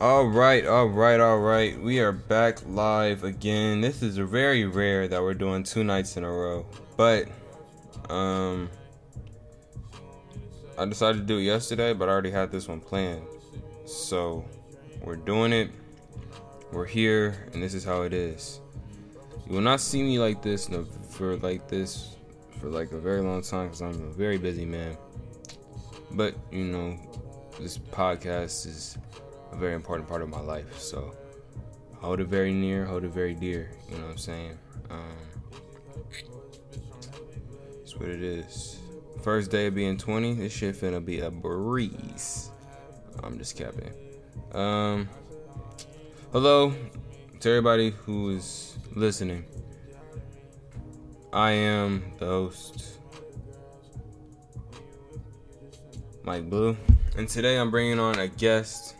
All right, all right, all right. We are back live again. This is very rare that we're doing two nights in a row, but um, I decided to do it yesterday, but I already had this one planned. So we're doing it. We're here, and this is how it is. You will not see me like this for like this for like a very long time because I'm a very busy man. But you know, this podcast is a very important part of my life. So hold it very near, hold it very dear. You know what I'm saying? Um, that's what it is. First day of being 20, this shit finna be a breeze. I'm just capping. Um, hello to everybody who is listening. I am the host, Mike Blue, and today I'm bringing on a guest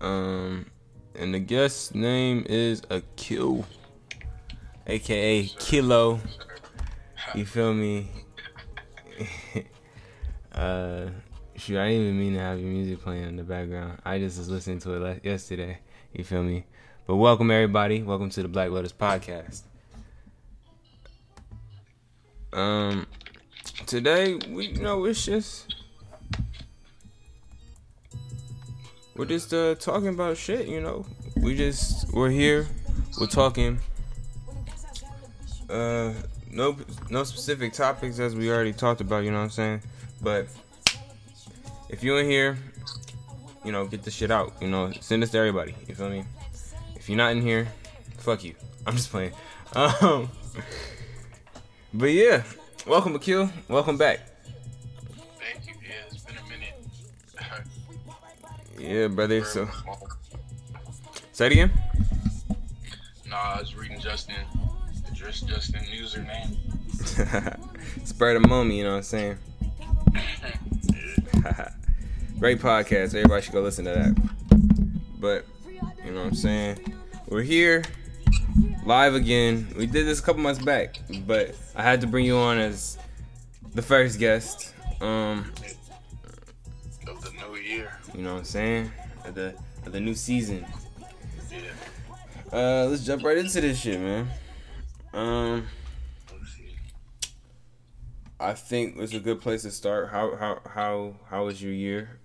Um, and the guest name is Akil, aka Kilo. You feel me? uh, shoot, I didn't even mean to have your music playing in the background. I just was listening to it yesterday. You feel me? But welcome everybody. Welcome to the Black Lotus podcast. Um, today we you know it's just we're just uh, talking about shit, you know. We just we're here, we're talking. Uh, no no specific topics as we already talked about, you know what I'm saying. But if you're in here, you know, get the shit out. You know, send this to everybody. You feel me? If you're not in here, fuck you. I'm just playing. Um, but yeah, welcome Akil. Welcome back. Yeah, brother. So, say it again. Nah, I was reading Justin, just Justin username. Spur the moment, you know what I'm saying? Great podcast. Everybody should go listen to that. But, you know what I'm saying? We're here live again. We did this a couple months back, but I had to bring you on as the first guest. Um, you know what I'm saying? Of the of the new season. Yeah. Uh, let's jump right into this shit, man. Um, I think it's a good place to start. How how how how was your year?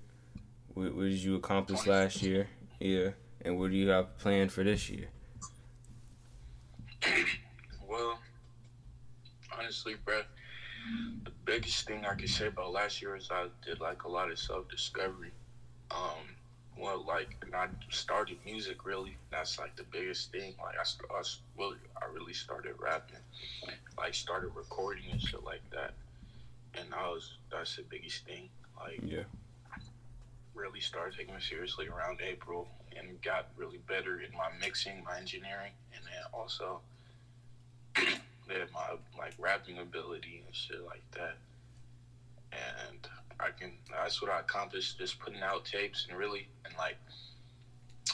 What, what did you accomplish last year? Yeah, and what do you have planned for this year? Well, honestly, bro, the biggest thing I can say about last year is I did like a lot of self discovery um, well, like I started music really. That's like the biggest thing. Like I, I really, I really started rapping, like started recording and shit like that. And I was that's the biggest thing. Like yeah, really started taking it seriously around April and got really better in my mixing, my engineering, and then also that my like rapping ability and shit like that. And I can. That's what I accomplished, just putting out tapes and really and like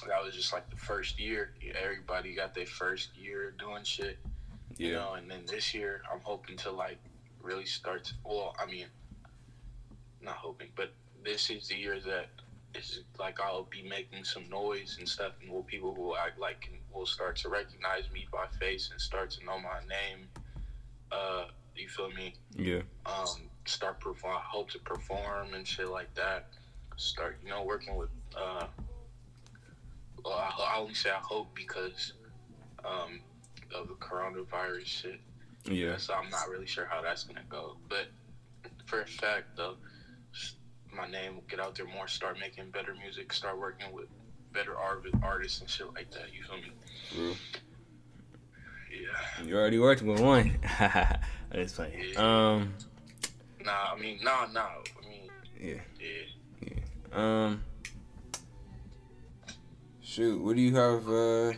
that was just like the first year. Everybody got their first year doing shit, yeah. you know. And then this year, I'm hoping to like really start. well, I mean, not hoping, but this is the year that is like I'll be making some noise and stuff, and will people who act like will start to recognize me by face and start to know my name. Uh, you feel me? Yeah. Um, start perform, hope to perform and shit like that. Start, you know, working with. Uh, well, I, I only say I hope because um, of the coronavirus shit. Yeah. So I'm not really sure how that's gonna go, but for a fact though, my name will get out there more. Start making better music. Start working with better art artists and shit like that. You feel me? True. Yeah. You already worked with one. That's funny. Yeah. Um. Nah, I mean, nah, nah. I mean, yeah, yeah, yeah. Um, shoot, what do you have? Uh,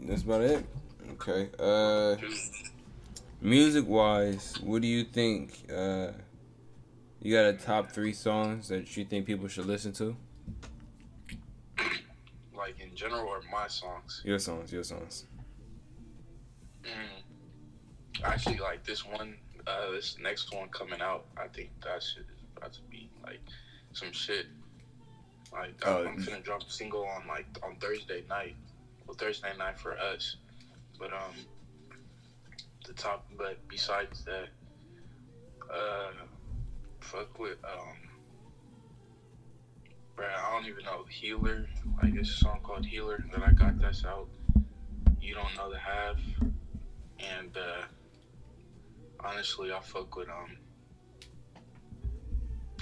that's about it. Okay. Uh, music wise, what do you think? Uh, you got a top three songs that you think people should listen to? Like in general, or my songs? Your songs, your songs. Mm. Actually, like this one uh, this next one coming out, I think that shit is about to be like some shit. Like Oh. I'm gonna drop a single on like on Thursday night. Well, Thursday night for us. But um, the top. But besides that, uh, fuck with um, bruh, I don't even know Healer. Like it's a song called Healer that I got. That's out. You don't know the half. And uh, honestly, I fuck with um,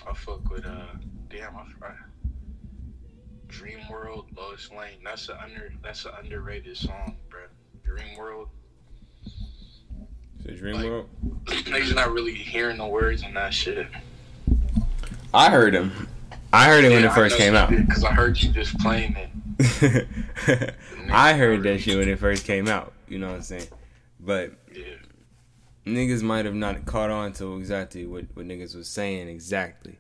I fuck with uh, damn, I forgot. Dream World, Lois Lane. That's a under. That's an underrated song, bro. Dream World. The Dream Like- World. Niggas not really hearing the words and that shit. I heard him. I heard it when it first came out. Because I heard you just playing it. I heard that shit when it first came out. You know what I'm saying? But Yeah. niggas might have not caught on to exactly what, what niggas was saying exactly.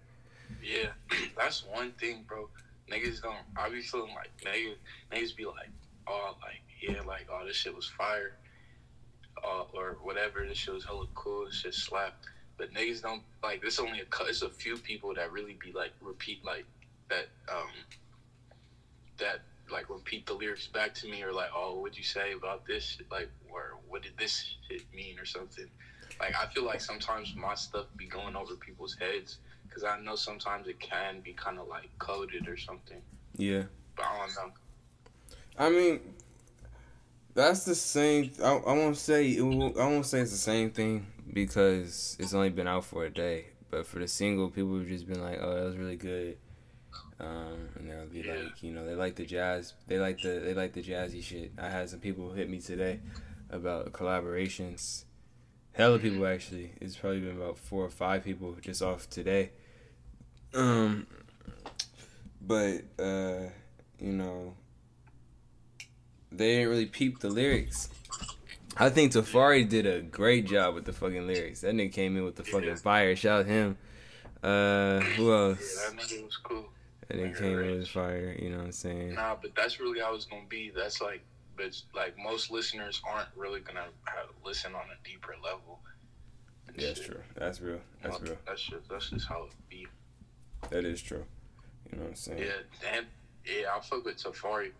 Yeah, that's one thing, bro. Niggas don't. I be feeling like niggas, niggas be like, oh, like yeah, like oh, this shit was fire, uh, or whatever. This shit was hella cool. This shit slapped. But niggas don't like. There's only a it's a few people that really be like repeat like that. Um, that like repeat the lyrics back to me or like, oh, what'd you say about this? Like, or what did this shit mean or something? Like, I feel like sometimes my stuff be going over people's heads because I know sometimes it can be kind of like coded or something. Yeah. But I don't know. I mean, that's the same. I, I won't say it I won't say it's the same thing because it's only been out for a day. But for the single, people have just been like, "Oh, that was really good," um, and they'll be Yeah. like, you know, they like the jazz. They like the they like the jazzy shit. I had some people hit me today about collaborations. Hella people actually. It's probably been about four or five people just off today. Um, but uh, you know, they didn't really peep the lyrics. I think Tafari did a great job with the fucking lyrics. That nigga came in with the fucking Yeah. fire. Shout out him. Uh, who else? Yeah, that nigga was cool. That nigga came in with fire. You know what I'm saying? Nah, but that's really how it's gonna be. That's like, but like most listeners aren't really gonna listen on a deeper level. Yeah, that's true. That's real. That's real. That's just that's just how it be. That is true. You know what I'm saying? Yeah, and yeah, I fuck with Tafari.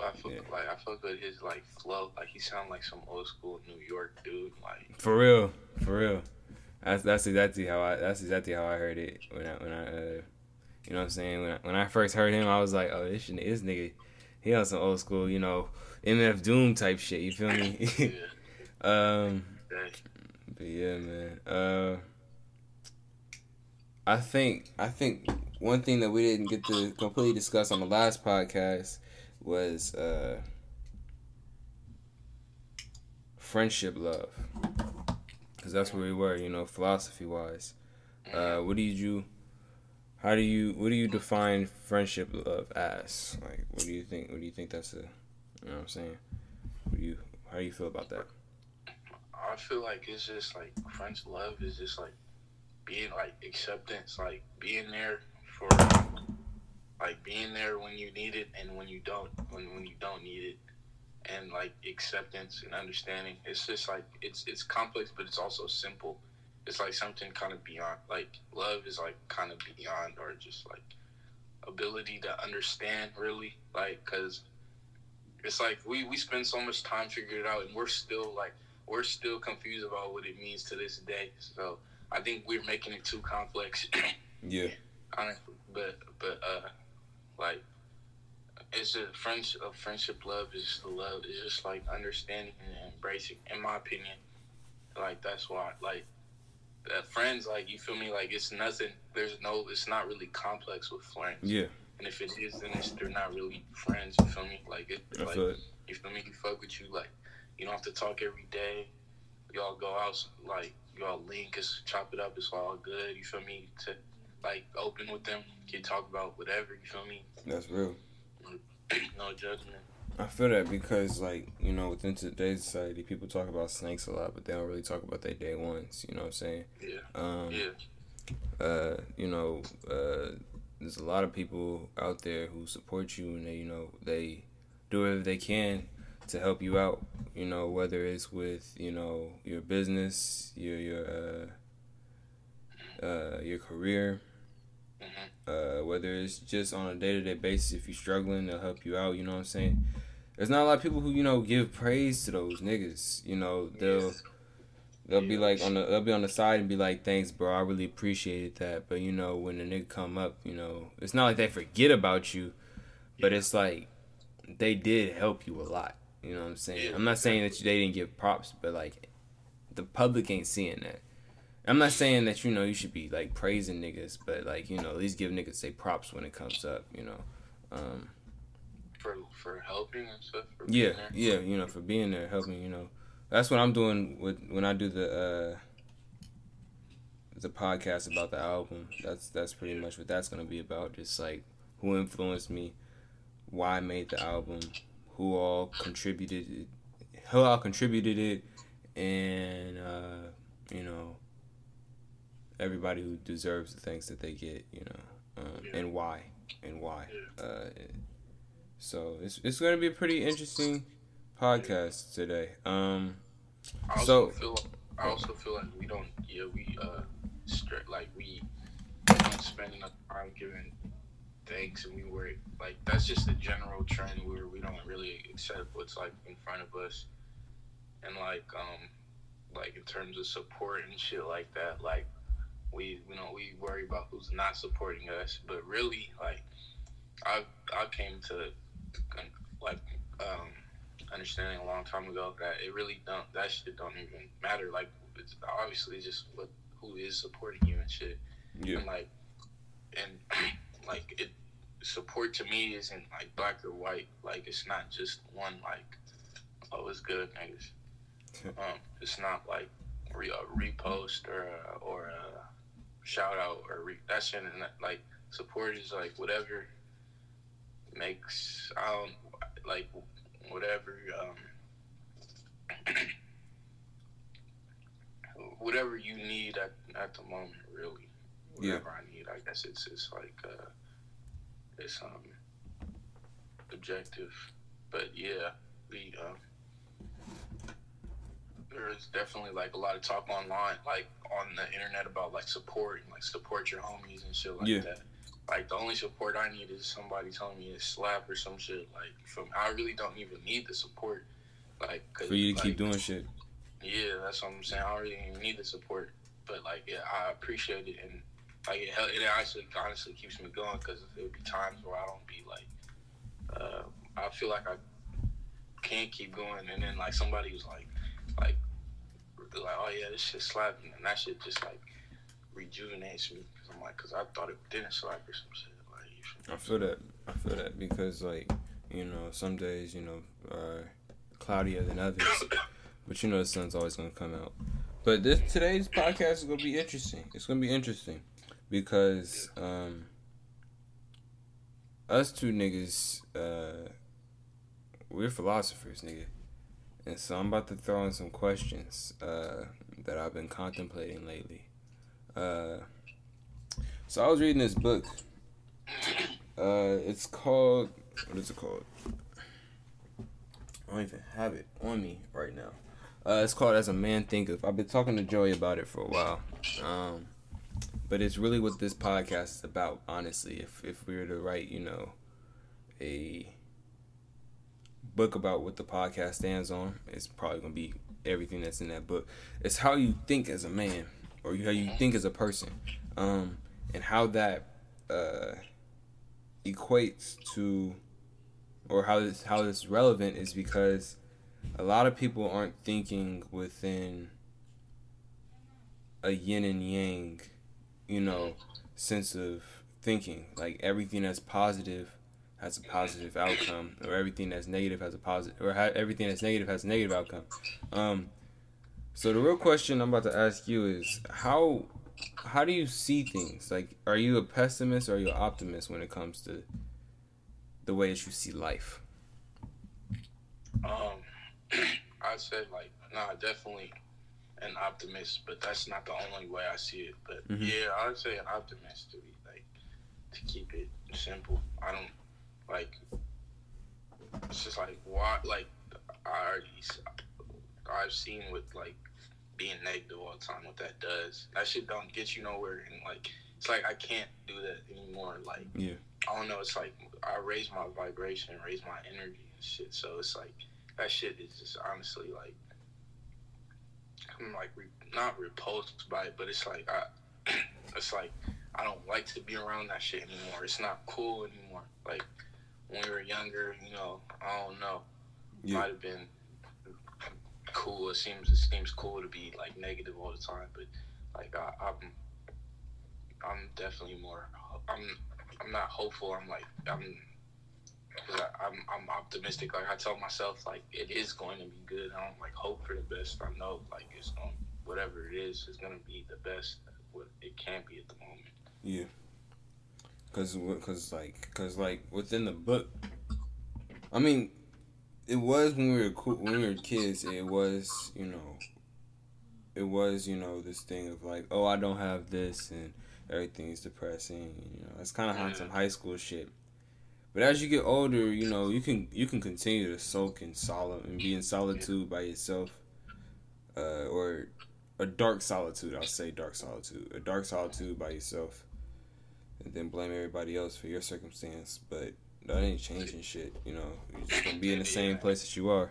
I, fuck Yeah. like I fuck with his like flow. Like he sound like some old school New York dude. Like For real, for real. That's that's exactly how I that's exactly how I heard it when I when I uh, you know what I'm saying when I, when I first heard him I was like oh this nigga he on some old school you know MF Doom type shit you feel me yeah, um but yeah man uh I think I think one thing that we didn't get to completely discuss on the last podcast was uh friendship love. Because that's where we were you know philosophy wise uh what did you how do you what do you define friendship love as? Like what do you think what do you think that's a you know what i'm saying? What do you how do you feel about that? I feel like it's just like French love is just like being like acceptance, like being there for like being there when you need it and when you don't when when you don't need it and like acceptance and understanding. It's just like it's it's complex but it's also simple. It's like something kind of beyond like love is like kind of beyond or just like ability to understand really like cuz it's like we we spend so much time figuring it out and we're still like we're still confused about what it means to this day. So I think we're making it too complex. yeah honestly, but but uh, like it's just friendship. A friendship love is just the love. It's just like understanding and embracing. In my opinion, like that's why like that friends like you feel me like it's nothing. There's no. It's not really complex with friends. yeah And if it is, then it's, they're not really friends. You feel me? Like it. i Like, feel it you feel me? He fuck with you like you don't have to talk every day. Y'all go out like y'all link, it's chop it up, it's all good. You feel me? To like open with them, can talk about whatever. You feel me? that's real no judgment. I feel that because, like, you know, within today's society, people talk about snakes a lot, but they don't really talk about their day ones. You know what I'm saying? Yeah, Um, yeah, uh, you know, uh, there's a lot of people out there who support you and they, you know, they do whatever they can to help you out. You know, whether it's with, you know, your business, your your uh, uh, your career, Uh, whether it's just on a day to day basis, if you're struggling, they'll help you out. You know what I'm saying? There's not a lot of people who you know give praise to those niggas. You know they'll they'll be like on the they'll be on the side and be like, "Thanks, bro. I really appreciated that." But you know when the nigga come up, you know it's not like they forget about you, but it's like they did help you a lot. You know what I'm saying? I'm not saying that they didn't give props, but like the public ain't seeing that. I'm not saying that you know you should be like praising niggas, but like you know at least give niggas say props when it comes up. You know. Um, for for helping and stuff. yeah, yeah, you know, for being there, helping. You know, that's what I'm doing with when I do the uh the podcast about the album. That's that's pretty much what that's gonna be about. Just like who influenced me, why I made the album, who all contributed, it, who all contributed it, and uh, you know everybody who deserves the things that they get, you know, um, yeah. and why, and why. Yeah. Uh, so it's it's gonna be a pretty interesting podcast today. Um, I also so feel, I also feel like we don't, yeah, we uh, straight like we don't spend enough time giving thanks, and we were like that's just a general trend where we don't really accept what's like in front of us, and like um, like in terms of support and shit like that, like we you know we worry about who's not supporting us, but really like I I came to like um, understanding a long time ago that it really don't that shit don't even matter. Like it's obviously just what who is supporting you and shit. Yeah. And like and like it support to me isn't like black or white. Like it's not just one like oh it's good niggas. um, it's not like re- a repost or a, or a shout out or re- that shit. And like support is like whatever makes I don't like whatever um, whatever you need at, at the moment really whatever yeah. I need I guess it's it's like uh, it's um objective but yeah the um there's definitely like a lot of talk online like on the internet about like support and like support your homies and shit like yeah. that like the only support I need is somebody telling me to slap or some shit. Like from I really don't even need the support. Like for you to like, keep doing shit. Yeah, that's what I'm saying. I don't really even need the support, but like yeah, I appreciate it and like it, it actually honestly keeps me going because there'll be times where I don't be like, uh, I feel like I can't keep going, and then like somebody was like, like, like oh yeah, this shit slapping, and that shit just like rejuvenates me. Cause I'm like, cause I thought it didn't slap or some shit. Like, I feel that. I feel that because like you know some days you know are cloudier than others, but you know the sun's always gonna come out. But this today's podcast is gonna be interesting. It's gonna be interesting because um, us two niggas, uh, we're philosophers, nigga. And so I'm about to throw in some questions uh, that I've been contemplating lately. Uh, so I was reading this book. Uh, it's called what is it called? I don't even have it on me right now. Uh, it's called As a Man Thinketh. I've been talking to Joey about it for a while. Um, but it's really what this podcast is about, honestly. If if we were to write, you know, a book about what the podcast stands on, it's probably gonna be everything that's in that book. It's how you think as a man or how you think as a person, um, and how that uh, equates to, or how this how this relevant is because a lot of people aren't thinking within a yin and yang, you know, sense of thinking. Like everything that's positive has a positive outcome, or everything that's negative has a positive, or ha- everything that's negative has a negative outcome. Um, so the real question I'm about to ask you is how how do you see things? Like, are you a pessimist or are you an optimist when it comes to the way that you see life? Um, I said like, nah, definitely an optimist, but that's not the only way I see it. But mm-hmm. yeah, I'd say an optimist to be like to keep it simple. I don't like. It's just like why like I already I've seen with like being negative all the time, what that does. That shit don't get you nowhere and like it's like I can't do that anymore. Like Yeah. I don't know. It's like I raise my vibration, raise my energy and shit. So it's like that shit is just honestly like I'm like re- not repulsed by it, but it's like I, it's like I don't like to be around that shit anymore. It's not cool anymore. Like when we were younger, you know, I don't know, Yeah. might have been cool. It seems it seems cool to be like negative all the time, but like I, I'm I'm definitely more. I'm I'm not hopeful. I'm like I'm. Cause I, I'm I'm optimistic. Like I tell myself, like it is going to be good. I don't like hope for the best. I know like it's going whatever it is, it's gonna be the best what it can be at the moment. Yeah. Cause, cause like, cause like within the book, I mean, it was when we were cool, when we were kids. It was, you know, it was, you know, this thing of like, oh, I don't have this, and everything's depressing. You know, it's kind of on some high school shit. But as you get older, you know, you can you can continue to soak in solid and be in solitude by yourself, uh, or a dark solitude. I'll say dark solitude, a dark solitude by yourself, and then blame everybody else for your circumstance. But that ain't changing shit. You know, you're just gonna be in the same place that you are.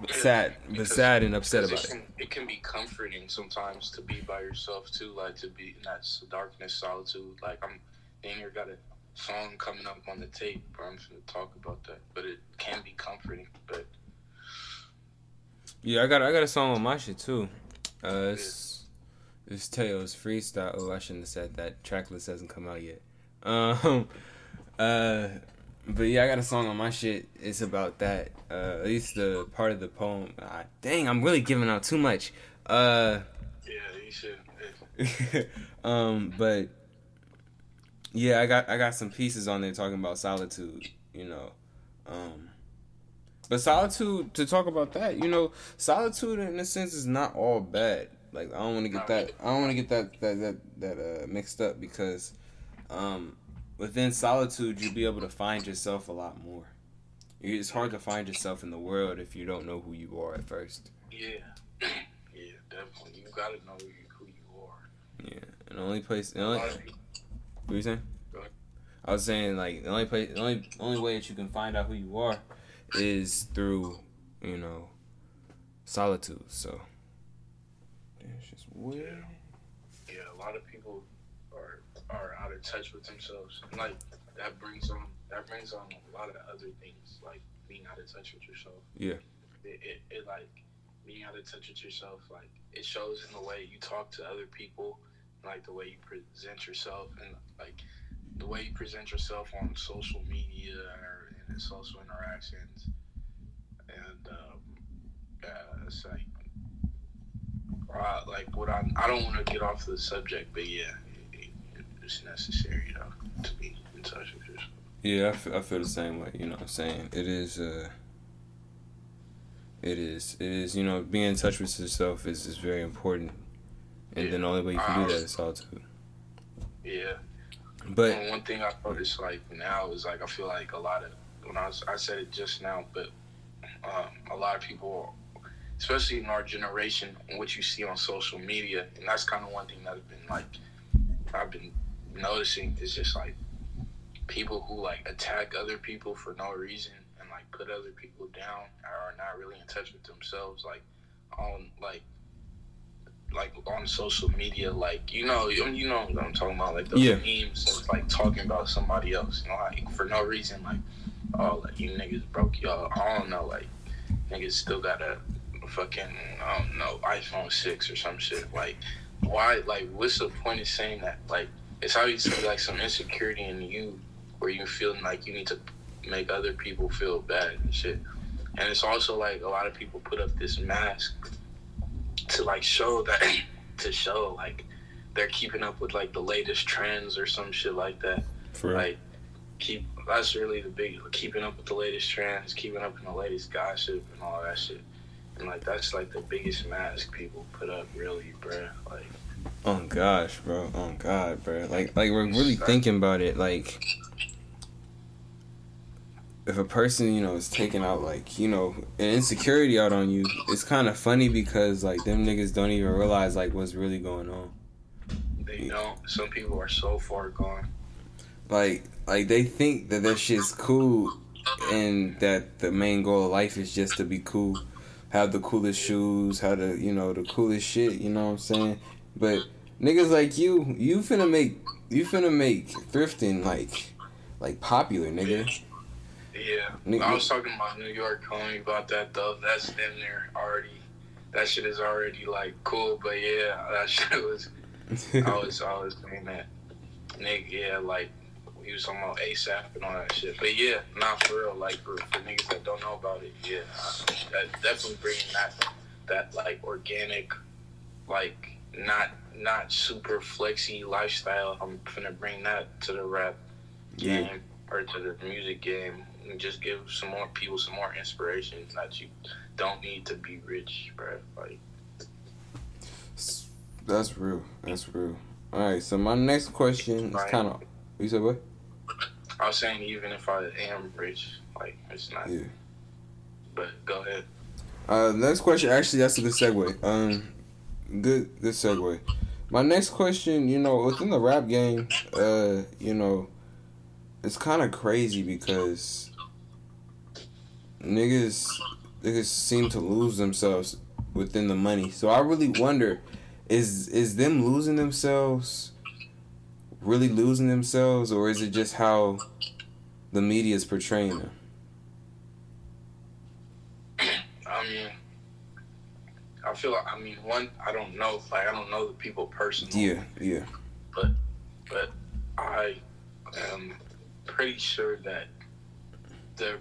But sad, but sad and upset about it it. can, it can be comforting sometimes to be by yourself too, like to be in that darkness, solitude. Like I'm, you got a song coming up on the tape, where I'm gonna talk about that. But it can be comforting. But Yeah, I got I got a song on my shit too. Uh, it's it's Teo's freestyle. Oh, I shouldn't have said that. Tracklist hasn't come out yet. Um, uh, but yeah, I got a song on my shit. It's about that. Uh, at least the part of the poem. Ah, dang, I'm really giving out too much. Uh, yeah, you should. um, but yeah, I got I got some pieces on there talking about solitude. You know, um, but solitude to talk about that. You know, solitude in a sense is not all bad. Like I don't want to get that I don't want to get that that that that uh, mixed up because um, within solitude you'll be able to find yourself a lot more. It's hard to find yourself in the world if you don't know who you are at first. Yeah, yeah, definitely. You gotta know who you, are. Yeah, and the only place, the only, what were you saying? I was saying like the only place, the only only way that you can find out who you are is through, you know, solitude. So, weird. yeah, a lot of people are are out of touch with themselves, and like that brings on that brings on a lot of other things, like being out of touch with yourself. Yeah. It, it, it like being out of touch with yourself, like it shows in the way you talk to other people, like the way you present yourself, and like the way you present yourself on social media or in social interactions, and um, yeah, it's like uh, like what I I don't want to get off the subject, but yeah, it, it, it's necessary though to be in touch with yourself. Yeah, I feel, I feel the same way. You know, what I'm saying it is. uh It is. It is. You know, being in touch with yourself is is very important, and then the only way you can do that is solitude. Yeah. But And one thing I noticed like now is like I feel like a lot of when I was I said it just now, but um, a lot of people, especially in our generation, what you see on social media, and that's kind of one thing that I've been like I've been noticing is just like people who like attack other people for no reason and like put other people down are not really in touch with themselves. Like on like like on social media, like you know, you know what I'm talking about, like those Yeah. memes that's like talking about somebody else, you know, like for no reason, like oh, like you niggas broke y'all. I don't know, like niggas still got a fucking I don't know iPhone six or some shit. Like why? Like what's the point of saying that? Like it's obviously like some insecurity in you where you feeling like you need to make other people feel bad and shit. And it's also like a lot of people put up this mask to like show that to show like they're keeping up with like the latest trends or some shit like that. for. Like keep that's really the big keeping up with the latest trends, keeping up in the latest gossip and all that shit. And like that's like the biggest mask people put up really, bruh. Like Oh gosh, bro. Oh god, bro. Like like we're really thinking about it. Like if a person, you know, is taking out like, you know, an insecurity out on you, it's kind of funny because like them niggas don't even realize like what's really going on. They don't. Some people are so far gone. Like, like they think that that shit's cool, and that the main goal of life is just to be cool, have the coolest shoes, have the you know the coolest shit. You know what I'm saying? But niggas like you, you finna make you finna make thrifting like like popular, nigga. Yeah, Nigga- I was talking about New York homie about that though. That's in there already. That shit is already like cool, but yeah, that shit was. I was I was saying that, nigga. Yeah, like he was talking about ASAP and all that shit. But yeah, not for real. Like for, for niggas that don't know about it, yeah, uh, that definitely bringing that that like organic, like not not super flexy lifestyle. I'm finna bring that to the rap Yeah. game or to the music game and just give some more people some more inspiration that you don't need to be rich, bro. Like That's real. That's real. All right. So my next question is kind of. You said what? I was saying, even if I am rich, like it's not. Yeah. But go ahead. Uh, next question. Actually, that's a good segue. Um, good, good segue. My next question, you know, within the rap game, uh, you know, it's kind of crazy because niggas, niggas seem to lose themselves within the money. So I really wonder, is is them losing themselves, really losing themselves, or is it just how the media is portraying them? I mean, I feel. like I mean, one. I don't know. Like I don't know the people personally. Yeah, yeah, but but I am pretty sure that the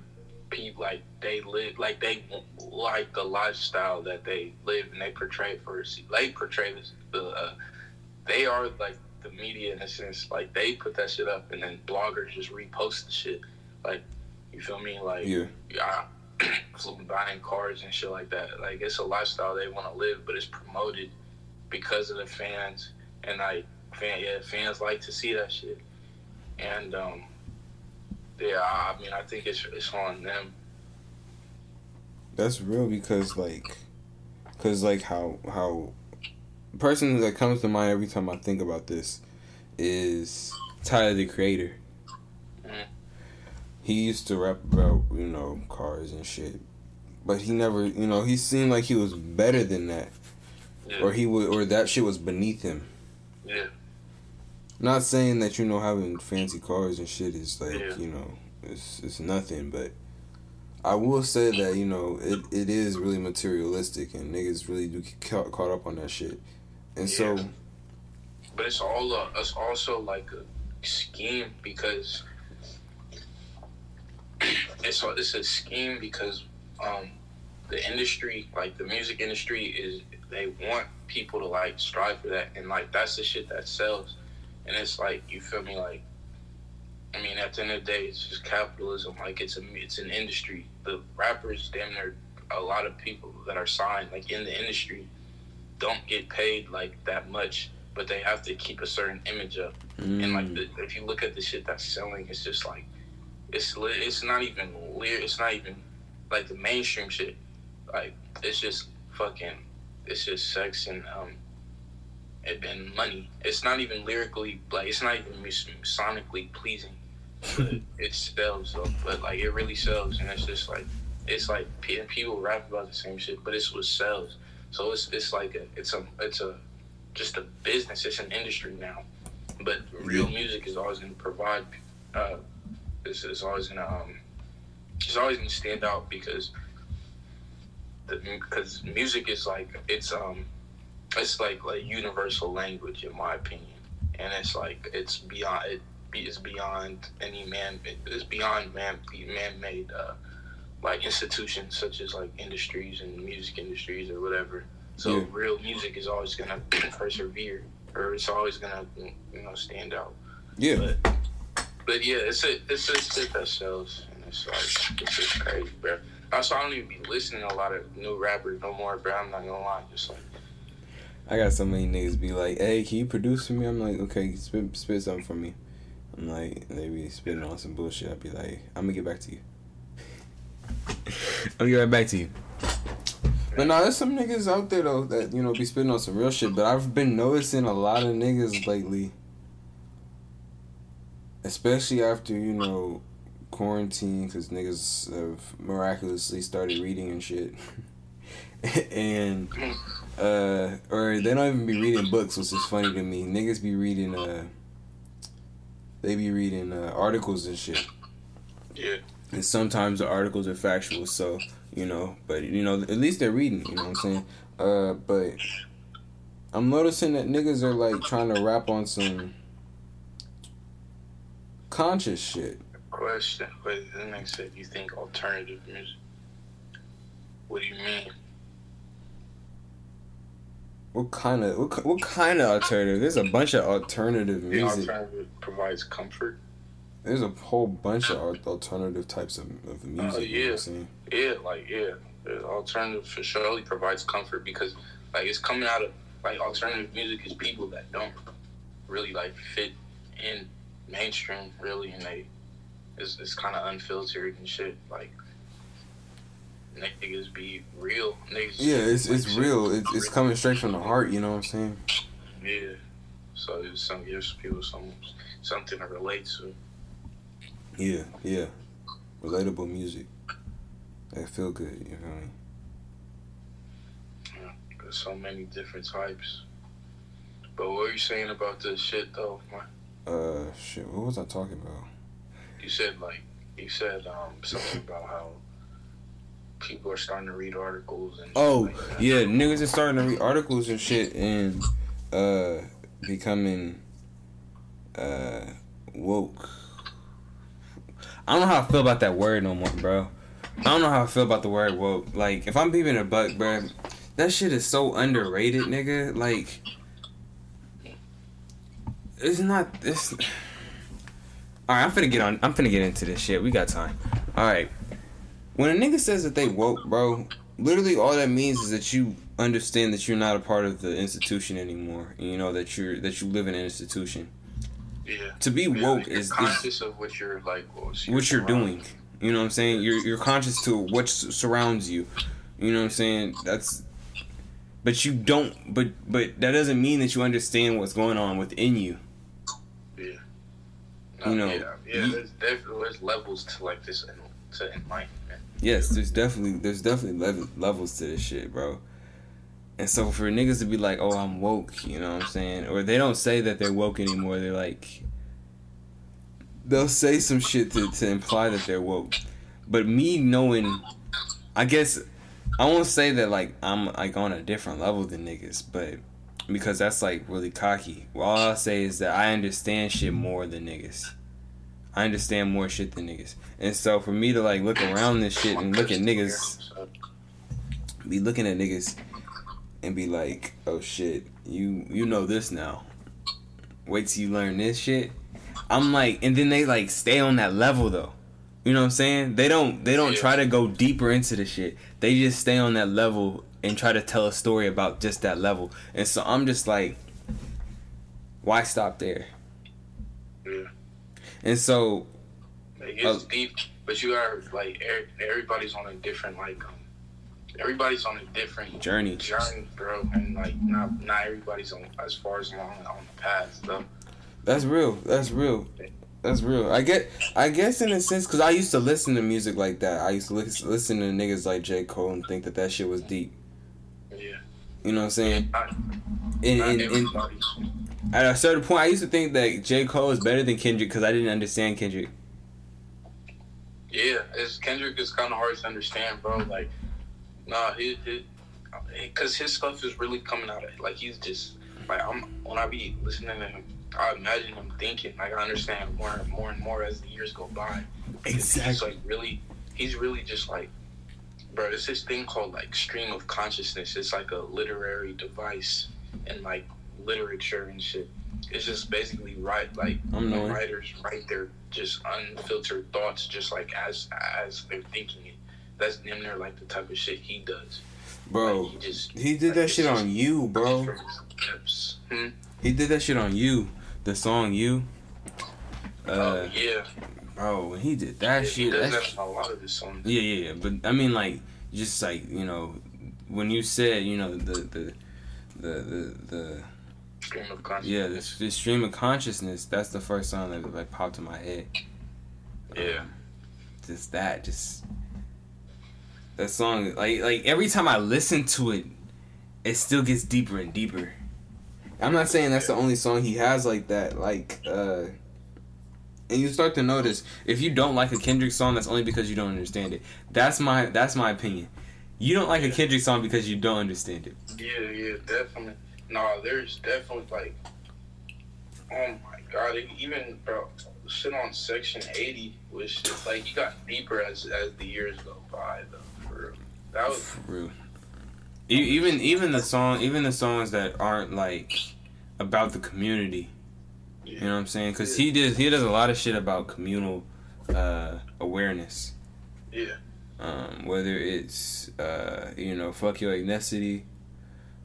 people like they live like they like the lifestyle that they live and they portray for they portray the uh, they are like the media in a sense like they put that shit up and then bloggers just repost the shit like you feel me like yeah. yeah, buying cars and shit like that. Like it's a lifestyle they want to live, but it's promoted because of the fans, and like fan, yeah, fans like to see that shit. And um, yeah, I mean, I think it's it's on them. That's real because like, cause like how how, person that comes to mind every time I think about this, is Tyler the Creator. Mhm. He used to rap about you know cars and shit, but he never you know he seemed like he was better than that, Yeah, or he would or that shit was beneath him. yeah, Not saying that you know having fancy cars and shit is like Yeah. you know it's it's nothing, but I will say that you know it, it is really materialistic and niggas really do get caught, caught up on that shit, and so but it's all a, it's also like a scheme because it's a, it's a scheme because um the industry like the music industry is they want people to like strive for that. And like that's the shit that sells. And it's like you feel me? Like I mean at the end of the day it's just capitalism. Like it's a it's an industry. The rappers damn near a lot of people that are signed like in the industry don't get paid like that much but they have to keep a certain image up and like mm, the, if you look at the shit that's selling, it's just like it's it's not even. It's not even like the mainstream shit. Like it's just fucking. It's just sex and um and, and money. It's not even lyrically like it's not even sonically pleasing. It sells though. But like it really sells, and it's just like it's like people rap about the same shit, but it's what sells. So it's it's like a it's a it's a just a business. It's an industry now. But real music is always going to provide. Uh, it's, it's always going to um, it's always going to stand out because the because music is like it's um it's like like universal language in my opinion, and it's like it's beyond it it's beyond any man it's beyond man man made uh, like institutions such as like industries and music industries or whatever. So Yeah. real music is always gonna persevere, or it's always gonna you know stand out. yeah, But but yeah, it's a it's a that sells, and it's like it's just crazy, bro. Also, I don't even be listening to a lot of new rappers no more, bro. I'm not gonna lie, just like I got so many niggas be like, "Hey, can you produce for me?" I'm like, "Okay, spit spit something for me." I'm like, they be spitting on some bullshit. I'd be like, "I'm gonna get back to you." Gonna get right back to you. But now there's some niggas out there though that you know be spitting on some real shit. But I've been noticing a lot of niggas lately, especially after you know quarantine, because niggas have miraculously started reading and shit, and uh, or they don't even be reading books, which is funny to me. Niggas be reading uh, they be reading uh, articles and shit. Yeah. And sometimes the articles are factual, so you know, but you know, at least they're reading. You know what I'm saying? Uh, but I'm noticing that niggas are like trying to rap on some conscious shit. Question. But the nigga said, you think alternative music? What do you mean? What kind of what, what kind of alternative? There's a bunch of alternative music. The alternative provides comfort. There's a whole bunch of alternative types of, of oh, music. You know what yeah. Yeah, like yeah, the alternative for surely provides comfort because like it's coming out of like alternative music is people that don't really like fit in mainstream really, and they it's, it's kind of unfiltered and shit. Like niggas be real. Niggas Yeah, it's it's shit. real. It's, it's coming straight from the heart. You know what I'm saying? Yeah. So it's some gives people some something to relate to. Yeah, yeah. Relatable music. That feel good. You feel me? Yeah, there's so many different types. But what were you saying about this shit though? man? Uh, shit. What was I talking about? You said like you said um something about how people are starting to read articles and shit Oh, like yeah, niggas are starting to read articles and shit and uh becoming uh woke. I don't know how I feel about that word no more, bro. I don't know how I feel about the word woke. Like, if I'm peeping a buck, bro, that shit is so underrated, nigga. Like, it's not this. All right, I'm finna get on. I'm finna get into this shit. We got time. All right. When a nigga says that they woke, bro, literally all that means is that you understand that you're not a part of the institution anymore. And you know that you're that you live in an institution. Yeah. To be Yeah, woke you're is, is of what you're like what's your what you're doing. You know what I'm saying? You're you're conscious to what surrounds you. You know what I'm saying? That's but you don't but but that doesn't mean that you understand what's going on within you. No, You know, yeah, yeah. you- there's definitely there's levels to like this to enlightenment. Yes, there's definitely there's definitely level, levels to this shit, bro. And so for niggas to be like, "Oh, I'm woke," you know what I'm saying? Or they don't say that they're woke anymore. They're like they'll say some shit to to imply that they're woke. But me knowing I guess I won't say that like I'm like on a different level than niggas, but because that's like really cocky. Well, all I'll say is that I understand shit more than niggas. I understand more shit than niggas. And so for me to like look around this shit and look at niggas, be looking at niggas and be like, oh shit, you you know this now. Wait till you learn this shit. I'm like, and then they like stay on that level though. You know what I'm saying? They don't they don't try to go deeper into the shit. They just stay on that level and try to tell a story about just that level. And so I'm just like, why stop there? yeah. And so It gets Oh. deep, but you are like er- everybody's on a different like um, everybody's on a different journey. journey, bro, and like not not everybody's on as far as along on the path though. That's real. That's real. That's real. I get. I guess in a sense, because I used to listen to music like that. I used to lis- listen to niggas like J Cole and think that that shit was deep. Yeah, You know what I'm saying? not, And, not and, and at a certain point, I used to think that J Cole is better than Kendrick because I didn't understand Kendrick. Yeah, it's Kendrick is kind of hard to understand, bro. Like, nah, he, he, cause his stuff is really coming out of like he's just like I'm when I be listening to him, I imagine him thinking. Like I understand more and more and more as the years go by. He's like really, he's really just like, bro. It's this thing called like stream of consciousness. It's like a literary device and like literature and shit. It's just basically write like the writers write their just unfiltered thoughts, just like as as they're thinking. That's damn near like the type of shit he does. Bro, Like, he just he did that shit on you, bro. Hmm? He did that shit on you. The song you. oh Uh, yeah, bro, when he did that he shit, does that that a lot of his songs. Yeah, yeah, yeah. But I mean, like, just like you know, when you said you know the the the the, the Stream of consciousness. yeah the, the stream of consciousness, that's the first song that like popped in my head. Yeah. just that just that song like like every time I listen to it, it still gets deeper and deeper. I'm not saying that's the only song he has like that. Like, uh and you start to notice if you don't like a Kendrick song, that's only because you don't understand it. That's my that's my opinion. You don't like a Kendrick song because you don't understand it. Yeah, yeah, definitely. No, there's definitely like, oh my god, even bro, shit on Section 80 was just like you got deeper as as the years go by though. That was For real. E- Even even the song, even the songs that aren't like about the community. You know what I'm saying? Because he does he does a lot of shit about communal uh, awareness. yeah, Um, whether it's uh, you know fuck your ethnicity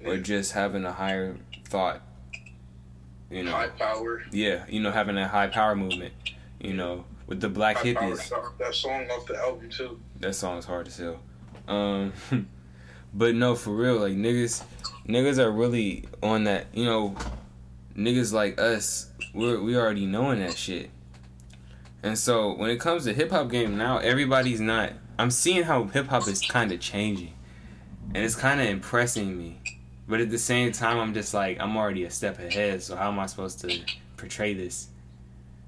or just having a higher thought. You know, high power. yeah, you know having a high power movement. You know, with the black High hippies. song, that song off the album too. That song's hard to sell. Um, but no, for real, like niggas, niggas are really on that. You know, niggas like us, we're we already knowing that shit. And so when it comes to hip hop game now, everybody's not. I'm seeing how hip hop is kind of changing, and it's kind of impressing me. But at the same time, I'm just like I'm already a step ahead. So how am I supposed to portray this?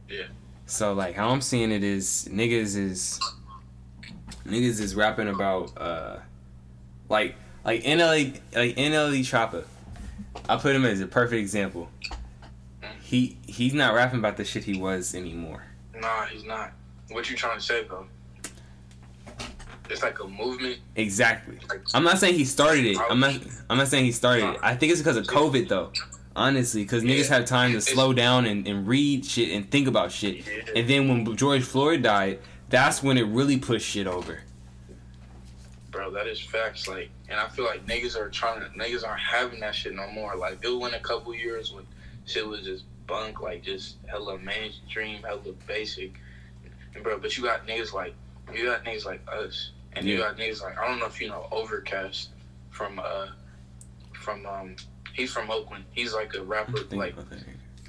Yeah. So like how I'm seeing it is niggas is niggas is rapping about uh like like NLE like NLE Choppa. I put him as a perfect example. He he's not rapping about the shit he was anymore. Nah, he's not. What you trying to say though? It's like a movement. Exactly. Like, I'm not saying he started it. I'm not I'm not saying he started it. I think it's because of COVID though. Honestly, because niggas Yeah. have time to slow down and, and read shit and think about shit. Yeah. And then when George Floyd died, that's when it really pushed shit over. Bro, that is facts. Like, and I feel like niggas are trying to niggas aren't having that shit no more. Like, it went a couple years when shit was just bunk, like just hella mainstream, hella basic. And bro, but you got niggas like you got niggas like us, and you got niggas like I don't know if you know Overcast from uh from um he's from Oakland. He's like a rapper, like.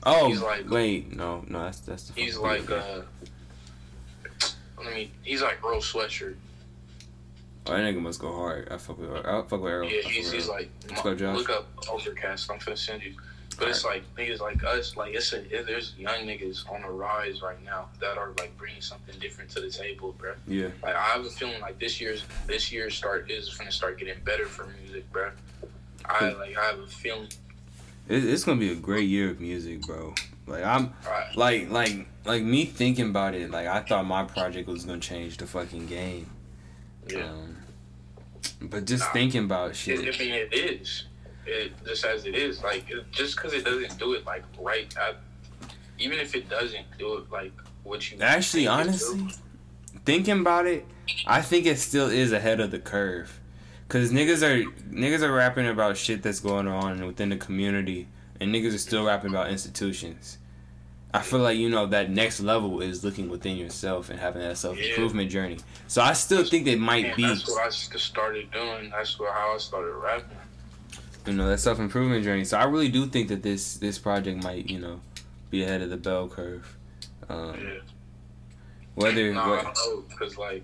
Oh he's like- wait, no, no, that's that's the. he's like uh. I mean, he's like Earl Sweatshirt. Oh, that nigga must go hard. I fuck with. I fuck with Earl. Yeah, he's, he's like, Let's go, Josh. look up Overcast. I'm finna send you. But it's like niggas like us, like it's a, it, there's young niggas on the rise right now that are like bringing something different to the table, bro. yeah, Like I have a feeling like this year's this year's start is gonna start getting better for music, bro. I like I have a feeling. It, it's gonna be a great year of music, bro. Like I'm, Right. like, like, like me thinking about it. Like I thought my project was gonna change the fucking game. Yeah. Um, but just Nah. thinking about It, shit. I mean, it is. It just as it is. Like it, just because it doesn't do it like right at, even if it doesn't do it like what you Actually, think it do, honestly, thinking about it, I think it still is ahead of the curve. Cause niggas are niggas are rapping about shit that's going on within the community, and niggas are still rapping about institutions. I feel like you know that next level is looking within yourself and having that self improvement journey. So I still think they might Man, be, that's what I started doing. That's what, how I started rapping. you know, that self improvement journey. So I really do think that this this project might, you know, be ahead of the bell curve. Um, Yeah. whether Nah, I don't know, cause like,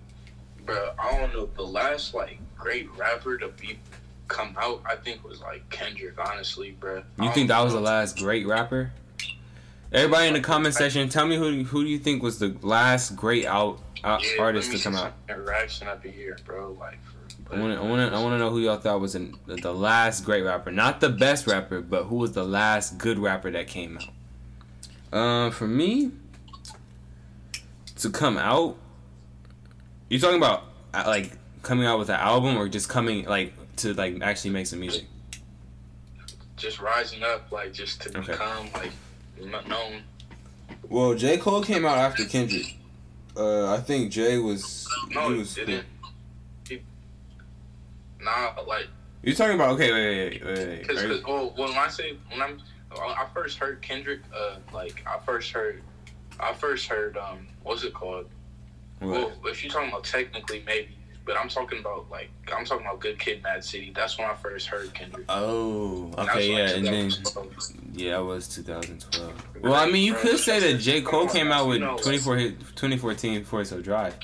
bro, I don't know. The last like great rapper to be come out, I think was like Kendrick. Honestly, bro. You think that was the last great rapper? Everybody in the comment section, tell me who who do you think was the last great out, out Yeah, artist to come out? Interaction up here, bro. Like, for, I want to I want to I want to know who y'all thought was an, the, the last great rapper, not the best rapper, but who was the last good rapper that came out. Um, for me, to come out, you talking about uh, like coming out with an album or just coming like to like actually make some music? just rising up, like just to Okay. become like known. Well, J Cole came out after Kendrick. Uh, I think Jay was. No, he he was didn't. He, nah, like You're talking about okay, wait, wait, wait, wait. Because, Are well, when I say when I'm, I first heard Kendrick. Uh, like I first heard, I first heard um, what's it called? Well, if you're talking about technically, maybe but I'm talking about like I'm talking about Good Kid, Mad City. That's when I first heard Kendrick. Oh, okay, yeah, and then yeah, it was 2012. Well, I mean, you could say that J Cole came out with 24 hit 2014 Forest Hills Drive,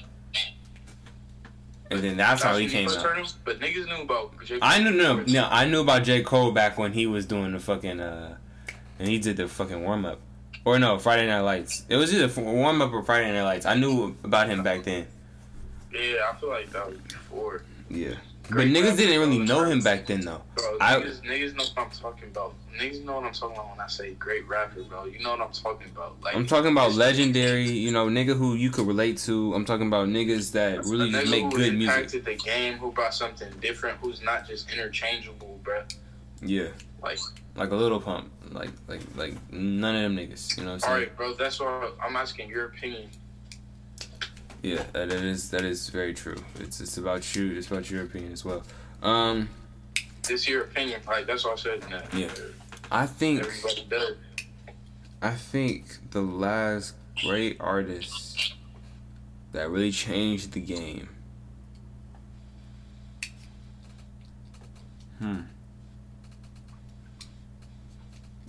and then that's how he came out. But niggas knew about J. Cole I knew no, no, I knew about J Cole back when he was doing the fucking uh, and he did the fucking warm up, or no, Friday Night Lights. It was either warm up or Friday Night Lights. I knew about him back then. Yeah, I feel like that was before. Yeah, but Great niggas didn't really know him back then though. Bro, I- niggas, niggas know what I'm talking about. Niggas know what I'm talking about when I say great rapper, bro. You know what I'm talking about. Like I'm talking about legendary, you know, nigga who you could relate to. I'm talking about niggas that really nigga make who good music. impacted the game, who brought something different, who's not just interchangeable, bro. Yeah, Like, like a Lil Pump, like like like none of them niggas. You know what I'm saying? right, bro. That's why I'm asking your opinion. Yeah, that that is that is very true. It's it's about you. It's about your opinion as well. Um, This your opinion, like that's what I said. Nah, Yeah. I think everybody does. I think the last great artist that really changed the game. Hmm.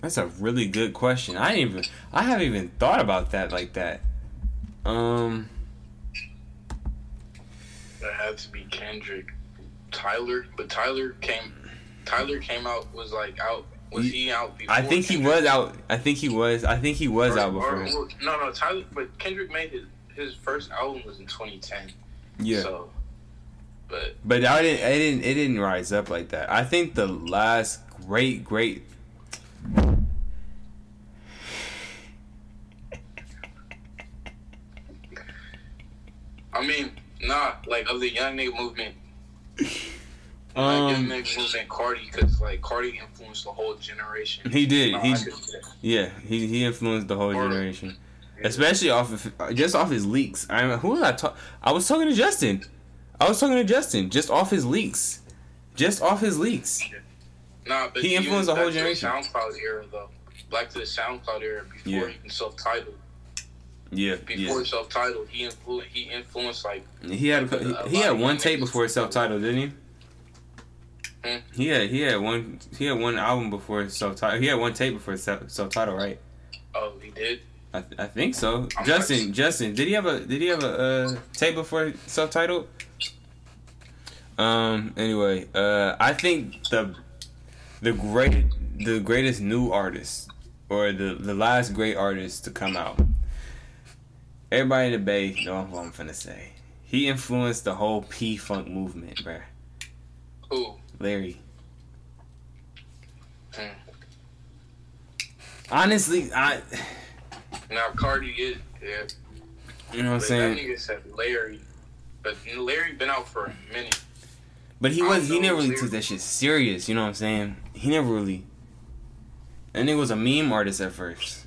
That's a really good question. I even I haven't even thought about that like that. Um That had to be Kendrick, Tyler, but Tyler came. Tyler came out was like out. Was he out before? I think he was out I think he was I think he was Or- out before. or- no, no, Tyler, but Kendrick made his his first album was in 2010. Yeah. So, but But I didn't. It didn't. It didn't rise up like that. I think the last great, great. I mean, nah, like of the young nigga movement, like young Um, nigga movement, Carti, because like Carti influenced the whole generation. he did. He I could say that. yeah. He he influenced the whole Or- generation, Yeah. especially off of just off his leaks. I mean, who was I talk? I was talking to Justin. I was talking to Justin just off his leaks, just off his leaks. Nah, but He influenced the whole generation. SoundCloud era though, back to the SoundCloud era before Yeah. even self-titled. Yeah, Before yeah. self-titled, he influ- he influenced like He had he, he had one tape before self titled, didn't he? Hmm? He had he had one he had one album before self titled. He had one tape before self titled, right? oh he did. I, th- I think so. I'm Justin, not- Justin, did he have a did he have a uh, tape before self titled? Um. Anyway, uh, I think the the great the greatest new artist or the the last great artist to come out. Everybody in the Bay know what I'm finna say. He influenced the whole P Funk movement, bruh. Who? Larry. Hmm. Honestly, I Now Carti is yeah. you know what I'm But that saying. nigga said Larry, but Larry been out for a minute. But he was he never really Larry. took that shit serious. You know what I'm saying? He never really. That nigga was a meme artist at first.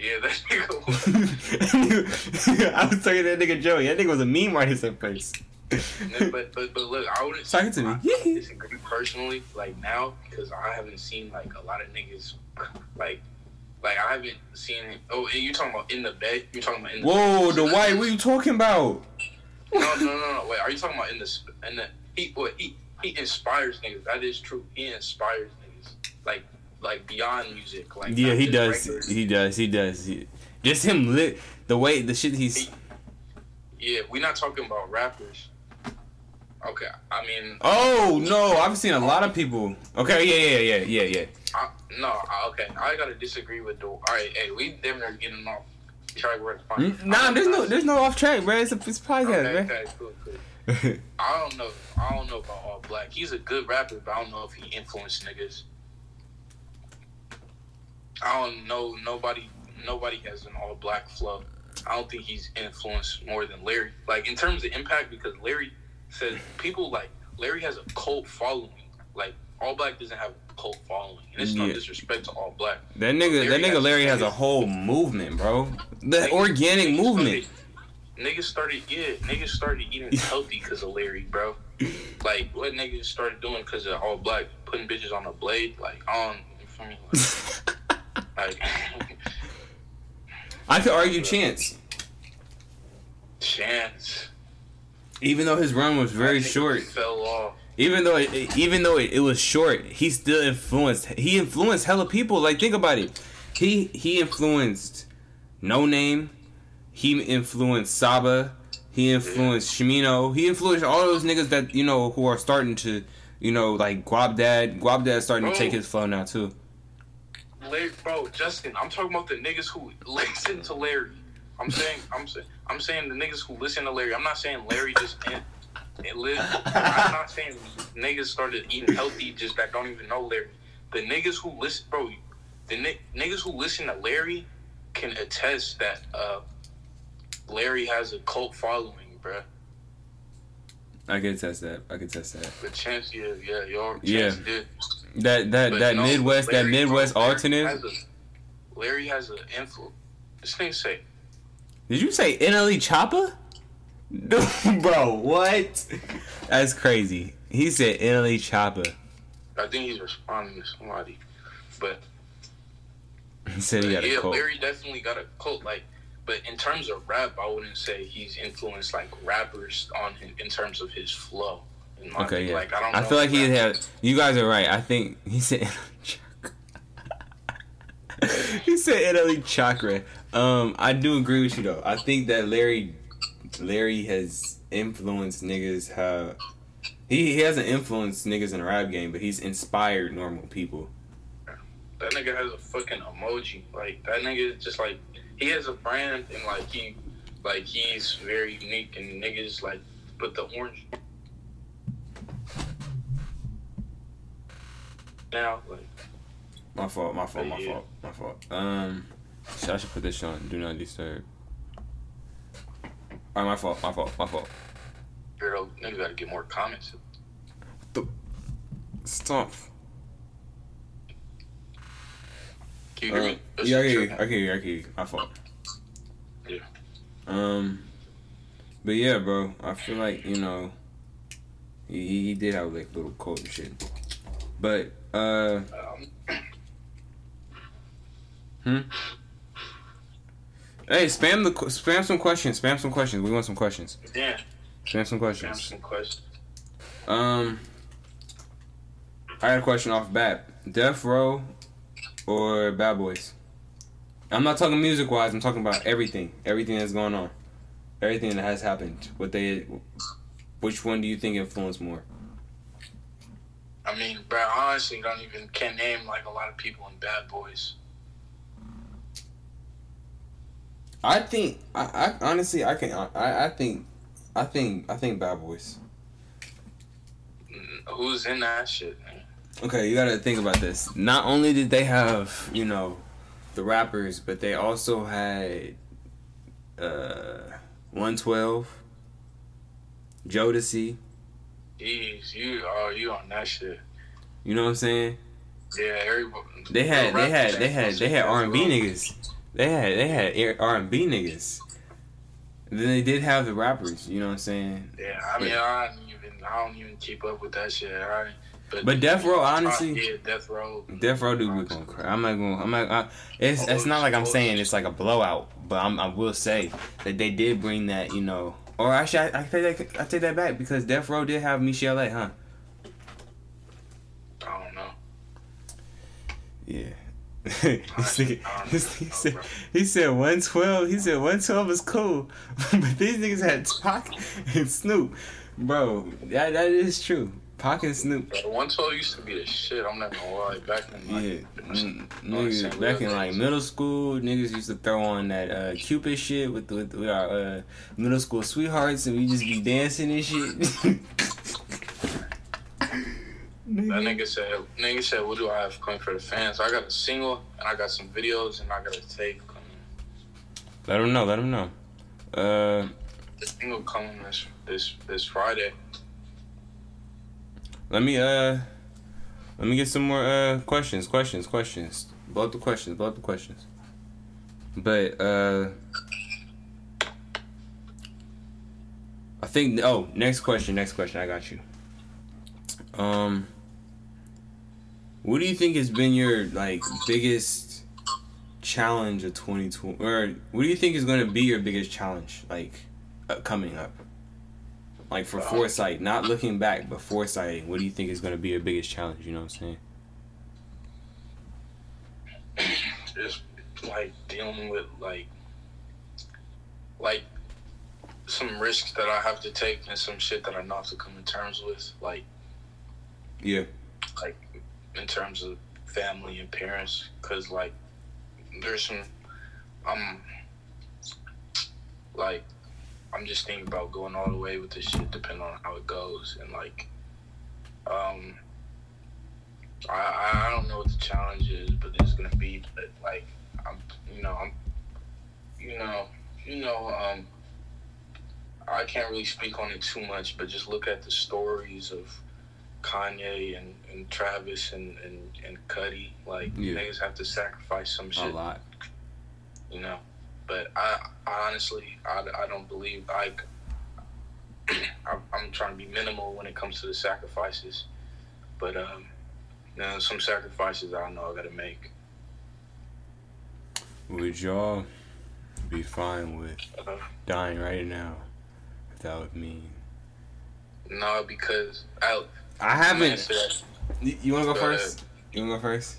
Yeah, that nigga. Was, I was talking to that nigga Joey. That nigga was a meme artist at first. but but but look, I wouldn't. Talking to me. I, I disagree personally, like now, because I haven't seen like a lot of niggas, like. Like I haven't seen it. Oh, and you talking about in the bed? You talking about in the Whoa, bed? the white. What are you talking about? No, no, no, no. Wait, are you talking about in the in the he? What he he inspires niggas. That is true. He inspires niggas. Like like beyond music. Like Yeah, he does. He does. He does. He, just him lit the way the shit he's. Yeah, we're not talking about rappers. Okay, I mean, Oh no, I've seen a lot of people. Okay, yeah, yeah, yeah, yeah, yeah. I, no, I- okay, I gotta disagree with the. All right, hey, we damn near getting off track. We're fine. Mm, Nah, there's no, there's no off track, bro. It's a, it's a podcast, Okay, man. okay, cool, cool. I don't know. I don't know about All Black. He's a good rapper, but I don't know if he influenced niggas. I don't know. Nobody, nobody has an All Black flow. I don't think he's influenced more than Larry. Like in terms of impact, because Larry says people like Larry has a cult following. Like All Black doesn't have a cult following, and it's no disrespect to All Black. That nigga, that Larry nigga has- Larry has a whole movement, bro. The Niggas- organic niggas movement. Started, niggas started, yeah, niggas started eating healthy because of Larry, bro. Like, what niggas started doing because of all black, putting bitches on a blade, like, on, you feel me? Like I could argue Chance. Chance. Even though his run was very short, fell off. even though it, even though it, it was short, he still influenced. He influenced hella people. Like think about it. He he influenced Noname. He influenced Saba. He influenced Smino. He influenced all those niggas that you know who are starting to, you know, like Guapdad. Guab Dad's starting to take his flow now too. Larry, bro, Justin, I'm talking about the niggas who listen to Larry. I'm saying, I'm saying, I'm saying the niggas who listen to Larry. I'm not saying Larry just and, and live. I'm not saying niggas started eating healthy just that don't even know Larry. The niggas who listen, bro, the ni- niggas who listen to Larry can attest that uh, Larry has a cult following, bro. I can attest that. I can attest that. The chance, yeah, yeah, y'all, Yeah. chance did. That that But that no, Midwest that Midwest Larry alternate. has a- Larry has an influence. This thing say Did you say NLE Choppa? Bro, what? That's crazy. He said NLE Choppa. I think he's responding to somebody. But He said he got yeah, a cult. Larry definitely got a cult. Like, but in terms of rap, I wouldn't say he's influenced like rappers on him in terms of his flow. Okay, yeah. Like, I don't. I feel like he had. You guys are right. I think he said. he said NLE Chakra. Um, I do agree with you though. I think that Larry, Larry has influenced niggas. How he he hasn't influenced niggas in the rap game, but he's inspired normal people. that nigga has a fucking emoji. Like that nigga is just like he has a brand and like he like he's very unique and niggas like put the orange. Now, like, My fault. My fault. My Yeah. fault. My fault. Um, shit, I should put this on. Do not disturb. Alright, my fault. My fault. My fault. girl, nigga gotta get more comments. Stop. Can you hear Uh, me? yeah, I hear you. I hear you. I hear you. My fault. Yeah. Um, but yeah, bro. I feel like you know, he he did have like little cult and shit. But uh, Um, hey, spam the spam some questions. Spam some questions. We want some questions. yeah, Spam some questions. some questions. Um, I got a question off bat. Death Row or Bad Boys? I'm not talking music wise. I'm talking about everything. Everything that's going on. Everything that has happened. What they, which one do you think influenced more? I mean, bro, I honestly don't even can name like a lot of people in Bad Boys. I think. I, I honestly, I can. I, I think. I think. I think Bad Boys. Mm, Who's in that shit? Man? Okay, you gotta think about this. Not only did they have, you know, the rappers, but they also had uh 112, Jodeci. Jeez, you oh you on that shit? You know what I'm saying? Yeah, everybody. They had, they had, they had, they had R and B niggas. They had, they had R and B niggas. Then they did have the rappers. You know what I'm saying? Yeah, I mean, I don't even, I don't even keep up with that shit. But But Death Row, honestly- yeah, Death Row. Death Row dude, be going crazy. I'm not gonna, I'm not. I, it's it's not like I'm saying it's like a blowout, but I'm, I will say that they did bring that. You know, or actually, I, I take that. I take that back because Death Row did have Michel'le Huh? I don't know. Yeah. this nigga, I don't this know, nigga said, he said 112. He said 112 is cool, but these niggas had Pac and Snoop, bro. That that is true. Pac and Snoop. One twelve used to be the shit. I'm not gonna lie. Back in like, Yeah, mm, niggas back in like middle school, niggas used to throw on that uh, Cupid shit with with, with our uh, middle school sweethearts, and we just be dancing and shit. That nigga said, nigga said, what do I have coming for the fans? I got a single and I got some videos and I got a tape coming. Let them know. Let them know. Uh, The single coming this this this Friday. Let me uh, let me get some more uh questions. Questions. Questions. Up the questions. Up the questions. But uh, I think. Oh, next question. Next question. I got you. Um, what do you think has been your like biggest challenge of 2020, or what do you think is going to be your biggest challenge like uh, coming up? Like for foresight, not looking back, but foresighting. What do you think is going to be your biggest challenge? You know what I'm saying? Just like dealing with like like some risks that I have to take and some shit that I know have to come to terms with. Like yeah, like in terms of family and parents, because like there's some I'm like I'm just thinking about going all the way with this shit, depending on how it goes, and like, um, I I don't know what the challenge is, but it's gonna be, but like, I'm you know I'm, you know you know um, I can't really speak on it too much, but just look at the stories of Kanye and, and Travis and and and Cudi, like yeah. niggas have to sacrifice some shit a lot, you know. But I, I honestly, I, I don't believe I. I'm trying to be minimal when it comes to the sacrifices, but um, you know, some sacrifices I know I got to make. Would y'all be fine with uh, dying right now if that would mean? No, because I. I haven't. You, you want to go, go first? Ahead. You want to go first?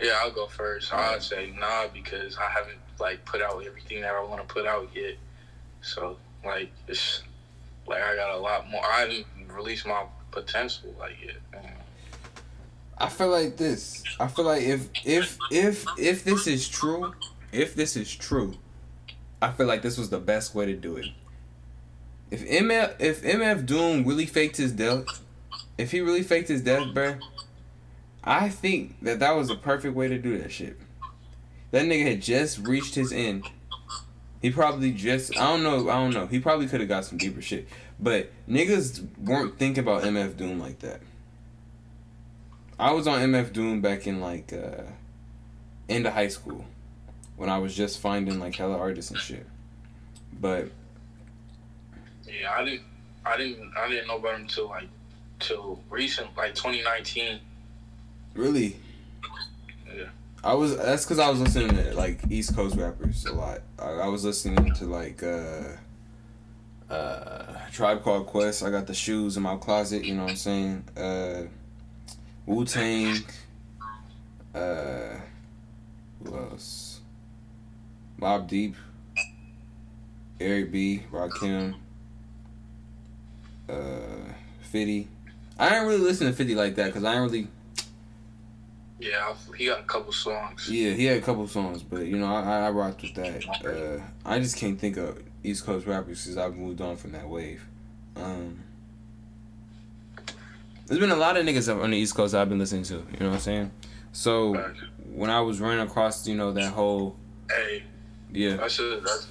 Yeah, I'll go first. I'd say nah because I haven't like put out everything that I want to put out yet. So like it's like I got a lot more. I haven't released my potential like yet. I feel like this. I feel like if if if if this is true, if this is true, I feel like this was the best way to do it. If MF if MF Doom really faked his death, if he really faked his death, bro, I think that that was the perfect way to do that shit. That nigga had just reached his end. He probably just I don't know I don't know. He probably could have got some deeper shit. But niggas weren't thinking about MF Doom like that. I was on MF Doom back in like uh end of high school when I was just finding like hella artists and shit. But yeah, I didn't I didn't I didn't know about him until like till recent like 2019. Really? I was that's because I was listening to like East Coast rappers a lot. I, I was listening to like uh, uh, Tribe Called Quest. I got the shoes in my closet. You know what I'm saying? Uh, Wu Tang. Uh, who else? Mobb Deep. Eric B. Rakim. Uh, Fitty. I didn't really listen to Fitty like that because I didn't really yeah, he got a couple songs. Yeah, he had a couple songs, but you know, I I rocked with that. Uh, I just can't think of East Coast rappers since I've moved on from that wave. Um, there's been a lot of niggas on the East Coast I've been listening to. You know what I'm saying? So when I was running across, you know, that whole. Hey. Yeah. I should. That's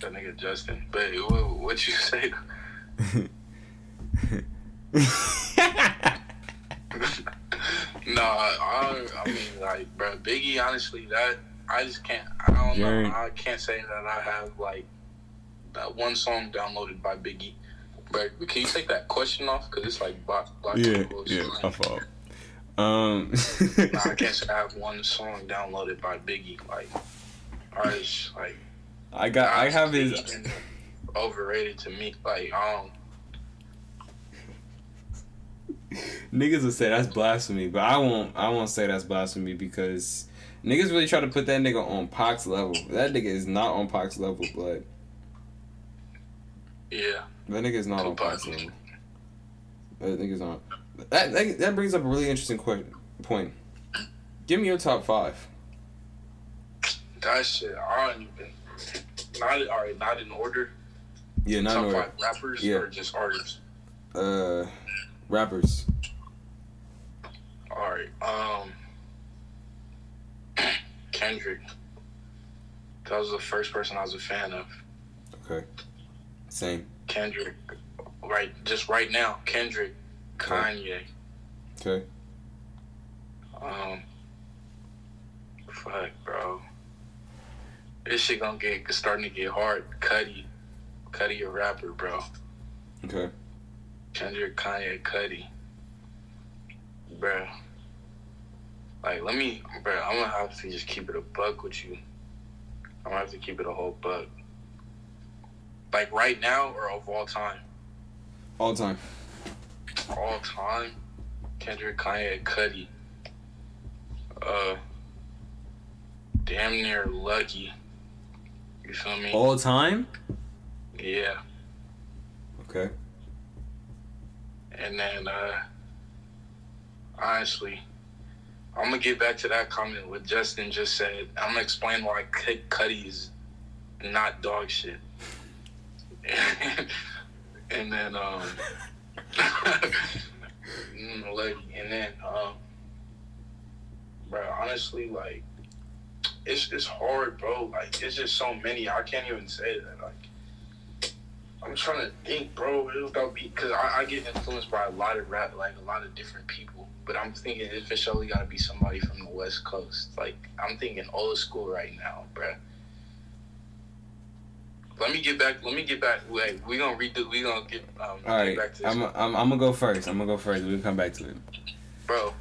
that nigga Justin. But what, what you say? No, I, I mean like, bro, Biggie. Honestly, that I just can't. I don't know. I can't say that I have like that one song downloaded by Biggie. But can you take that question off? Cause it's like block, block yeah, yeah, my fault. Um, nah, I can't say I have one song downloaded by Biggie. Like, I just like. I got. I have his. Overrated to me. Like, um, niggas would say that's blasphemy, but I won't. I won't say that's blasphemy because niggas really try to put that nigga on Pac's level. That nigga is not on Pac's level, blood. Yeah. That nigga is not on Pac's level. That nigga's on. That, that that brings up a really interesting question, point. Give me your top five. That shit, I don't even. Not all right, not in order. Yeah, not top in order. Five rappers yeah. or just artists. Uh, rappers. All right. Um, Kendrick. That was the first person I was a fan of. Okay. Same. Kendrick. Right, just right now, Kendrick, Kanye. Okay. Um. Fuck, bro. This shit gonna get starting to get hard. Cudi, Cudi, a rapper, bro. Okay. Kendrick, Kanye, Cudi. Bruh. Like, let me, bruh, I'm gonna have to just keep it a buck with you. I'm gonna have to keep it a whole buck. Like, right now or of all time? All time. All time. Kendrick, Kanye, Cudi. Uh, damn near lucky. You feel me? All time. Yeah. Okay. And then, uh, honestly, I'm gonna get back to that comment what Justin just said. I'm gonna explain why C- Cudi is not dog shit. and then, um, mm, and then, um, bro, honestly, like, it's it's hard, bro. Like, it's just so many. I can't even say that. Like, I'm trying to think, bro. It about be because I, I get influenced by a lot of rap, like a lot of different people. But I'm thinking if it's surely got to be somebody from the West Coast. Like, I'm thinking old school right now, bro. Let me get back. Let me get back. Wait, we gonna redo. We gonna get. Um, All right. get back to this, I'm, I'm I'm gonna go first. I'm gonna go first. We can come back to it. bro.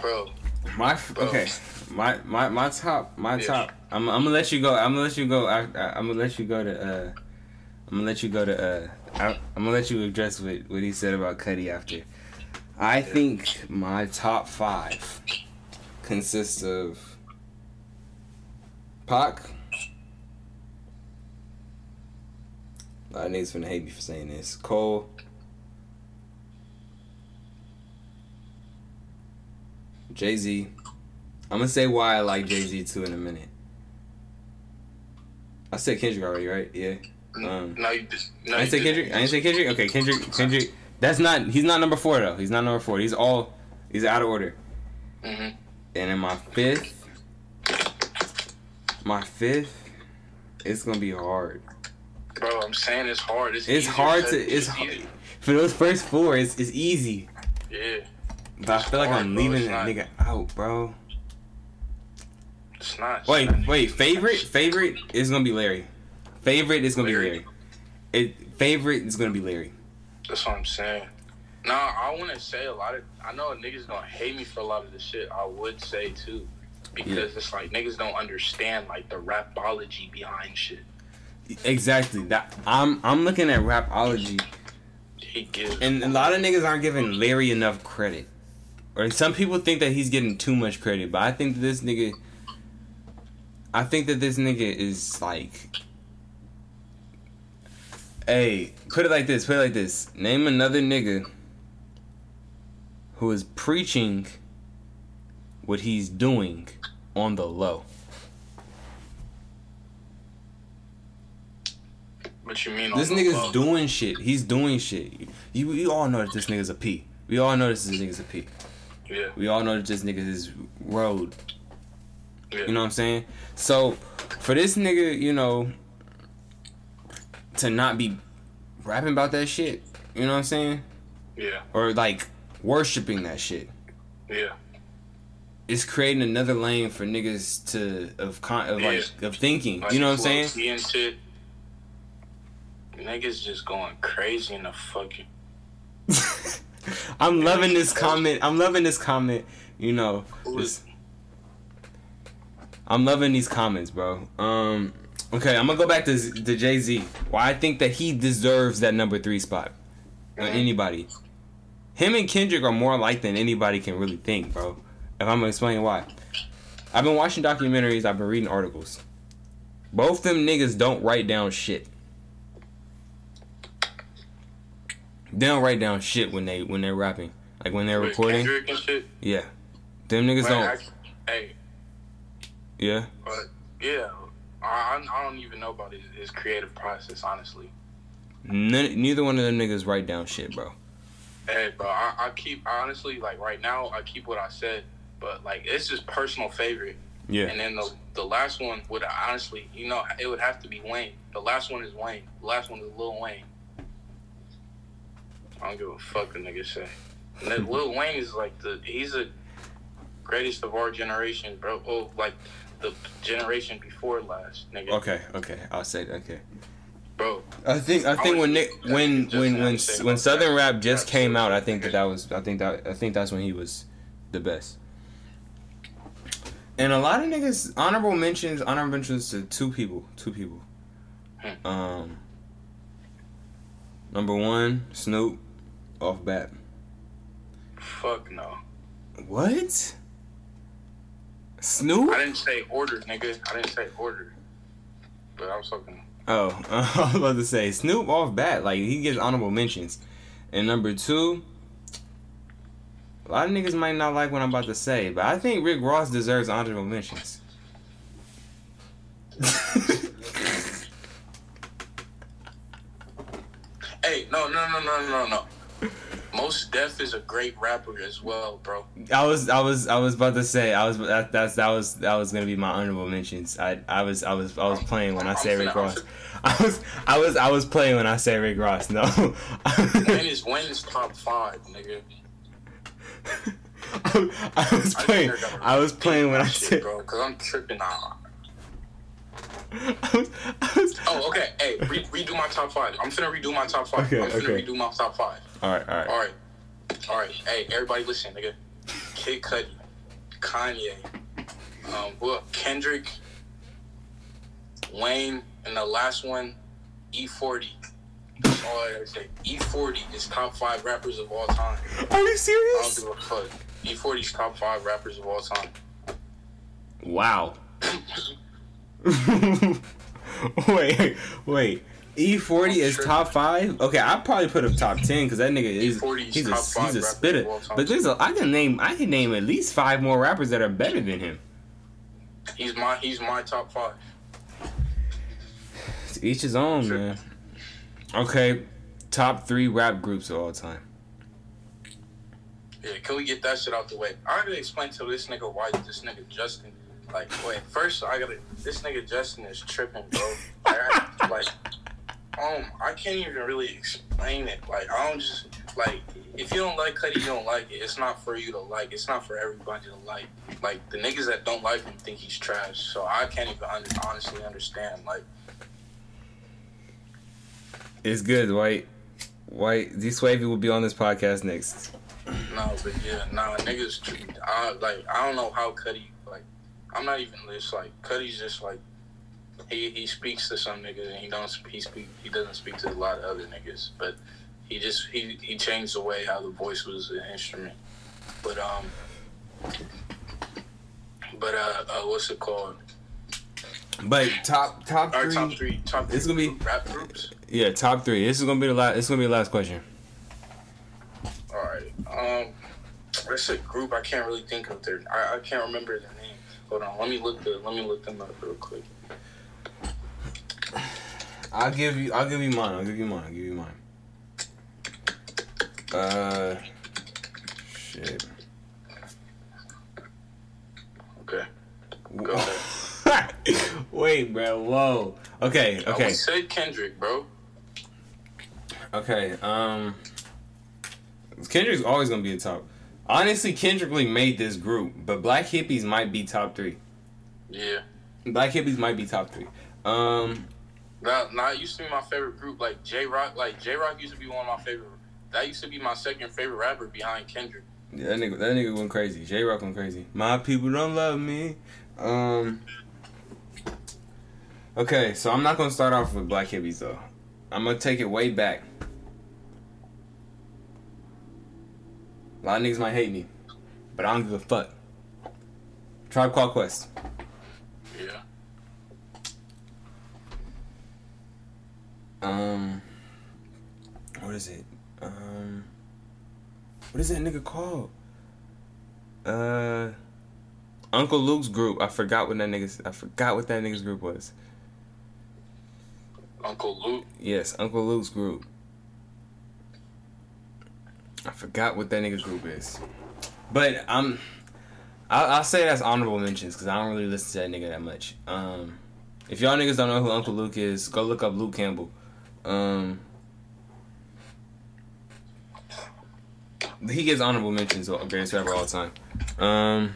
Bro, My Bro. okay. My my my top my Yeah. top. I'm I'm gonna let you go. I'm gonna let you go. I, I, I'm gonna let you go to. uh I'm gonna let you go to. uh I'm gonna let you address what what he said about Cudi after. I think my top five consists of Pac. A lot of niggas finna hate me for saying this. Cole. Jay Z. I'm gonna say why I like Jay Z too in a minute. I said Kendrick already, right? Yeah. Um, no, you just. No, I didn't say. Kendrick. I didn't say Kendrick. Okay, Kendrick. Kendrick. That's not. He's not number four though. He's not number four. He's all. He's out of order. Mhm. And in my fifth, my fifth, it's gonna be hard. Bro, I'm saying it's hard. It's, It's hard to. It's hard. for those first four. It's it's easy. Yeah, But I feel like I'm bro. leaving that nigga out, bro. it's not. it's Wait, not- wait. Favorite, favorite is gonna be Larry. Favorite is gonna Larry. be Larry. It favorite is gonna be Larry. That's what I'm saying. No, I want to say a lot of. I know niggas gonna hate me for a lot of the shit. I would say too, because Yeah. it's like niggas don't understand like the rapology behind shit. Exactly. That I'm I'm looking at rapology, He gives. and a lot of niggas aren't giving Larry enough credit. Or some people think that he's getting too much credit, but I think that this nigga. I think that this nigga is like. Hey, put it like this. Put it like this. Name another nigga who is preaching what he's doing on the low. what you mean? on This nigga's low? doing shit. He's doing shit. You, you all know that this nigga's a P. We all know this nigga's a P. Yeah, We all know that this nigga is road. yeah. You know what I'm saying? So, for this nigga, you know, to not be rapping about that shit, you know what I'm saying? yeah, Or like worshiping that shit. yeah. It's creating another lane for niggas to of con of like of thinking. Like You know what I'm saying? shit. Niggas just going crazy in the fucking. I'm loving this comment. I'm loving this comment. You know, this- I'm loving these comments, bro. Um, okay, I'm gonna go back to to Jay Z. Why I think that he deserves that number three spot. Mhm. anybody. Him and Kendrick are more alike than anybody can really think, bro. If I'm gonna explain why. I've been watching documentaries. I've been reading articles. Both them niggas don't write down shit. They don't write down shit when they when they're rapping. Like when they're Wait, recording. Kendrick and shit. Yeah. Them niggas Man, don't. I- hey, Yeah. but yeah, I, I- don't even know about his, his creative process, honestly. None, neither one of them niggas write down shit, bro. Hey, bro, I, I keep honestly like right now I keep what I said, but like it's just personal favorite. Yeah. And then the the last one would honestly, you know, it would have to be Wayne. The last one is Wayne. The last one is Lil Wayne. I don't give a fuck a nigga say. And then Lil Wayne is like the he's the greatest of our generation, bro. Oh, like the generation before last, nigga. Okay. Okay. I'll say that, okay. Bro, I think I think I when Nick when when when when Southern. Rap just came out, I think that that was I think that I think that's when he was the best. And a lot of niggas honorable mentions honorable mentions to two people two people. Hmm. Um. Number one, Snoop, off bat. Fuck no. What? Snoop? I didn't say order, nigga. I didn't say order. But I was talking. Oh, I was about to say Snoop off bat. Like he gets honorable mentions. And number two, a lot of niggas might not like what I'm about to say, but I think Rick Ross deserves honorable mentions. Hey, no, no, no, no, no, no. Mos Def is a great rapper as well, bro. I was, I was, I was about to say, I was, that, that's, that was, that was gonna be my honorable mentions. I, I was, I was, I was playing when I said Rick Ross. I was, I was, I was playing when I said Rick Ross. No. when is when is top five, nigga? I was playing. I was playing when I said. Bro, cause I'm tripping out. I was, I was, Oh, okay. Hey, re- redo my top five. I'm finna redo my top five. Okay, I'm finna okay. redo my top five. All right, all right. All right, all right. Hey, everybody, listen, nigga. Kid Cudi, Kanye, um, who else? Kendrick, Wayne, and the last one, E40. That's all I gotta say. E40 is top five rappers of all time. Are you serious? I don't serious? give a fuck. E40 is top five rappers of all time. Wow. wait, wait. E40 is Sure. top five. Okay, I probably put him top ten because that nigga is he's a he's a spitter. of all time. But there's a I can name I can name at least five more rappers that are better than him. He's my he's my top five. To each his own, Sure. man. Okay, top three rap groups of all time. Yeah, can we get that shit out the way? I gotta explain to this nigga why this nigga Justin. Like, wait, first I gotta. This nigga Justin is tripping, bro. I, like, um, I can't even really explain it. Like, I don't just like. If you don't like Cudi, you don't like it. It's not for you to like. It's not for everybody to like. Like the niggas that don't like him think he's trash. So I can't even under, honestly understand. Like, It's good, White. White. D Swavy will be on this podcast next. No, but yeah, nah, niggas. I like. I don't know how Cudi. Like, I'm not even just like Cudi's just like. He he speaks to some niggas and he don't he speak he doesn't speak to a lot of other niggas, but he just he he changed the way how the voice was an instrument. But um. But uh, uh what's it called? But top top Our three. top three top It's gonna be- rap groups. Yeah, top three. This is gonna be the last. This is gonna be the last question. All right. Um, it's a group I can't really think of their. I, I can't remember their name. Hold on. Let me look the. Let me look them up real quick. I'll give you. I'll give you mine. I'll give you mine. I'll give you mine. Uh, shit. Okay. Go ahead. Wait, bro. Whoa. Okay. Okay. we said Kendrick, bro. Okay. Um. Kendrick's always gonna be a top. Honestly, Kendrick really made this group, but Black Hippies might be top three. Yeah. Black Hippies might be top three. Um. That, that used to be my favorite group. Like Jay Rock. Like Jay Rock used to be one of my favorite. That used to be my second favorite rapper behind Kendrick. Yeah, that nigga, that nigga went crazy. Jay Rock went crazy. My people don't love me. Um. Okay, so I'm not gonna start off with Black Hippies though. I'm gonna take it way back. A lot of niggas might hate me, but I don't give a fuck. Tribe Called Quest. Yeah. Um. What is it? Um. What is that nigga called? Uh. Uncle Luke's group. I forgot what that nigga's. I forgot what that nigga's group was. Uncle Luke. Yes, Uncle Luke's group. I forgot what that nigga's group is. But I'm. I'll, I'll say that's honorable mentions because I don't really listen to that nigga that much. Um, if y'all niggas don't know who Uncle Luke is, go look up Luke Campbell. Um, he gets honorable mentions of greatest rapper all time. Um,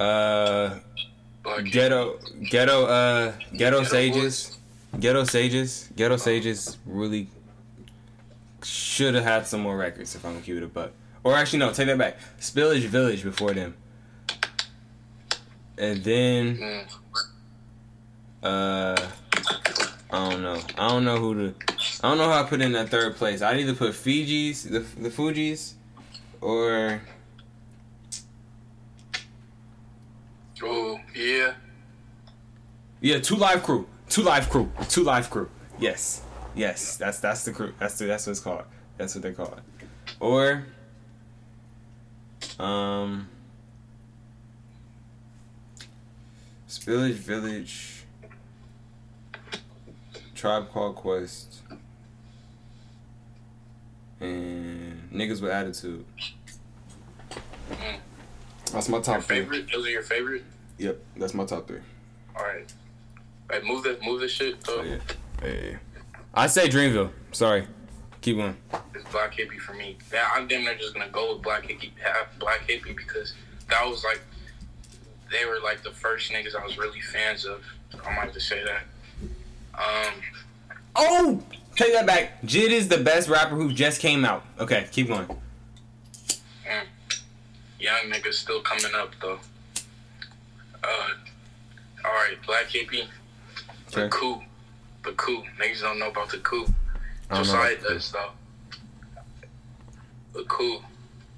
uh, ghetto, ghetto, uh, ghetto Ghetto sages, ghetto sages, ghetto sages really should have had some more records if I'm gonna keep it a buck. Or actually, no, take that back. Spillage Village before them, and then Mm. Uh, I don't know. I don't know who to. I don't know how I put in that third place. I'd either put Fiji's, the the Fugees, or Oh yeah. yeah, two live crew, two live crew, two live crew. Yes, yes, that's that's the crew. That's the, that's what it's called. That's what they call it. Or um, Spillage Village, Tribe Called Quest, and niggas with attitude. That's my Your top three. favorite? Those are your favorite? Yep, that's my top three. All right. Hey, move the move the shit. So Though. yeah, yeah. I say Dreamville. Sorry, keep going. It's Black Hippie for me. Yeah, I'm damn near just gonna go with Black Hippie, Black Hippie because that was like they were like the first niggas I was really fans of. I might just say that. Um, Oh, take that back. Jid is the best rapper who just came out. Okay, keep going. young niggas still coming up though. Uh, all right, Black Hippie, the coup, the coup. Niggas don't know about the coup. Don't know Josiah does though. The coup,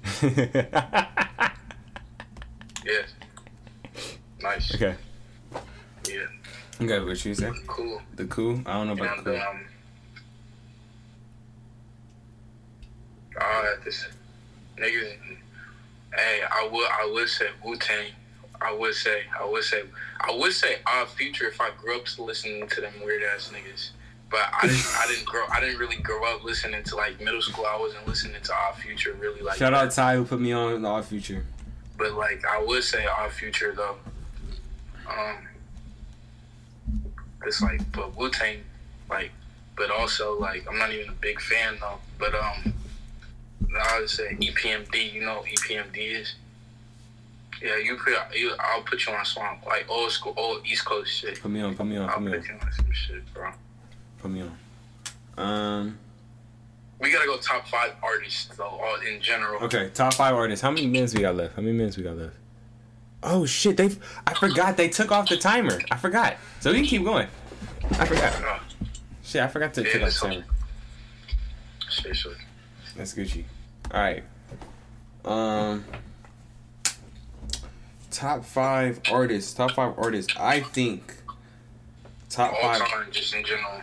yeah. Nice. okay. Yeah, Okay, what you say? cool. The cool? I don't know about And the coup. um, uh, this niggas. Hey, I would, I would say Wu Tang. I would say, I would say, I would say Odd Future if I grew up to listening to them weird ass niggas. But I didn't, I didn't grow, I didn't really grow up listening to like middle school. I wasn't listening to Odd Future really like. Shout that. out Ty who put me on the Odd Future. But like, I would say Odd Future though. Um, it's like, but Wu Tang, like, but also like, I'm not even a big fan though. But um, I would say EPMD. You know what EPMD is? Yeah, you put you. I'll put you on some like old school, old East Coast shit. Put me on, put me on, I'll put me put on, you on some shit, bro. put me on. Um. We gotta go top five artists though, all in general. Okay, top five artists. How many minutes we got left? How many minutes we got left? Oh shit! They, I forgot they took off the timer. I forgot. So we can keep going. I forgot. Uh, Shit, I forgot to Yeah, take off the timer. seriously. That's Gucci. All right. Um. Top five artists. Top five artists. I think. Top All five. time, just in general.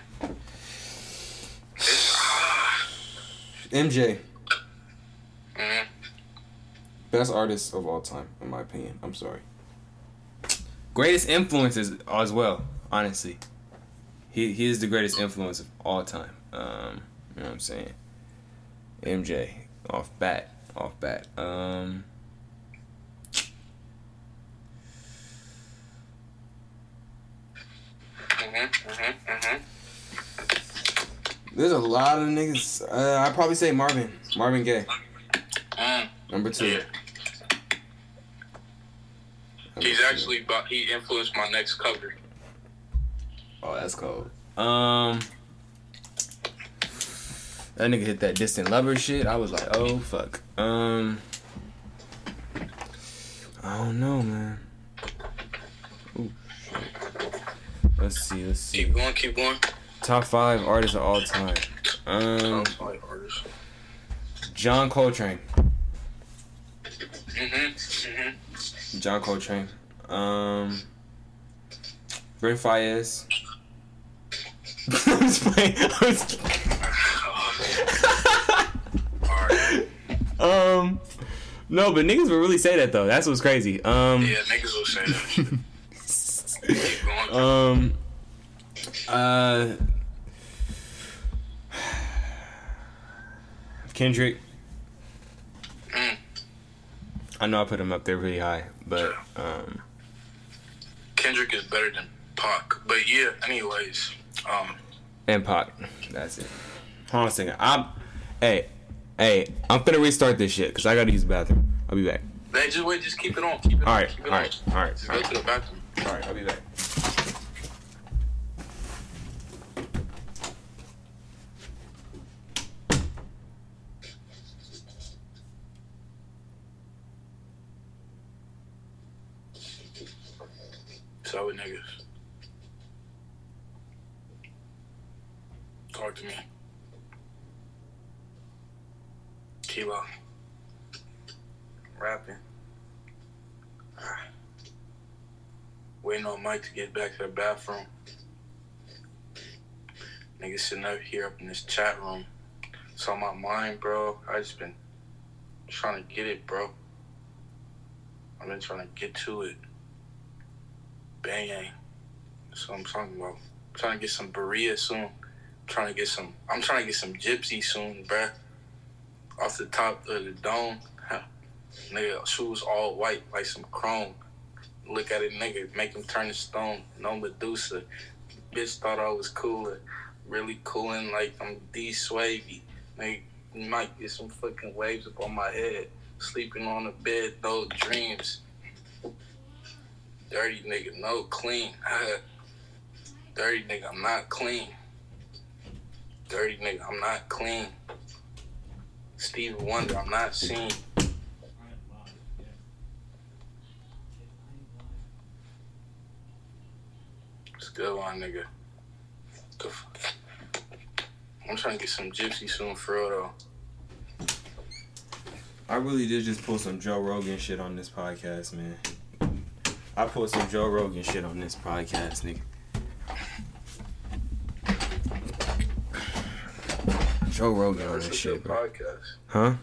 It's, ah, MJ, mhm. Best artist of all time, in my opinion. I'm sorry. Greatest influences as well. Honestly, he he is the greatest influence of all time. Um, you know what I'm saying? MJ off bat, off bat. Um. Mhm, mhm, mhm. There's a lot of niggas. Uh, I'd probably say Marvin. Marvin Gaye. Mm, Number two. yeah, he's actually he influenced my next cover. Oh, that's cold. Um. That nigga hit that distant lover shit. I was like, oh fuck. Um. I don't know, man. Ooh. Let's see. Let's see. Keep going, keep going. Top five artists of all time. Um, Top five artists. John Coltrane. Mhm, mhm. John Coltrane. Um, Brent Faiyaz. I'm just playing. I'm just- um, no, but niggas would really say that though. That's what's crazy. Um, Yeah, niggas will say that shit. Keep going. um, uh, Kendrick. I know I put him up there pretty high, but um, Kendrick is better than Pac. But yeah, anyways. Um, and Pac. That's it. Hold on a second. I'm, hey, hey, I'm finna restart this shit because I gotta use the bathroom. I'll be back. hey, just wait, just keep it on. Keep it All on. right, keep it all on. right, all right, Just all go right. to the bathroom. All right, I'll be back. So with niggas. Talk to me. Kilo. Rapping. Ah. Waiting on Mike to get back to the bathroom. Niggas sitting up here up in this chat room. It's on my mind, bro. I just been trying to get it, bro. I've been trying to get to it. Bang. What I'm talking about. I'm trying to get some Berea soon. I'm trying to get some. I'm trying to get some Gypsy soon, bruh. Off the top of the dome, nigga, shoes all white like some chrome. Look at it, nigga, make him turn to stone. No Medusa. Bitch thought I was cooler. Really cooling like I'm D Swavy. Nigga, might get some fucking waves up on my head. Sleeping on the bed, those dreams. Dirty nigga, no clean. Dirty nigga, I'm not clean. Dirty nigga, I'm not clean. Stevie Wonder, I'm not seen. It's good one, nigga. I'm trying to get some gypsy soon for real though. I really did just pull some Joe Rogan shit on this podcast, man. I put some Joe Rogan shit on this podcast, nigga. Joe Rogan on this a shit, bro. podcast. Huh?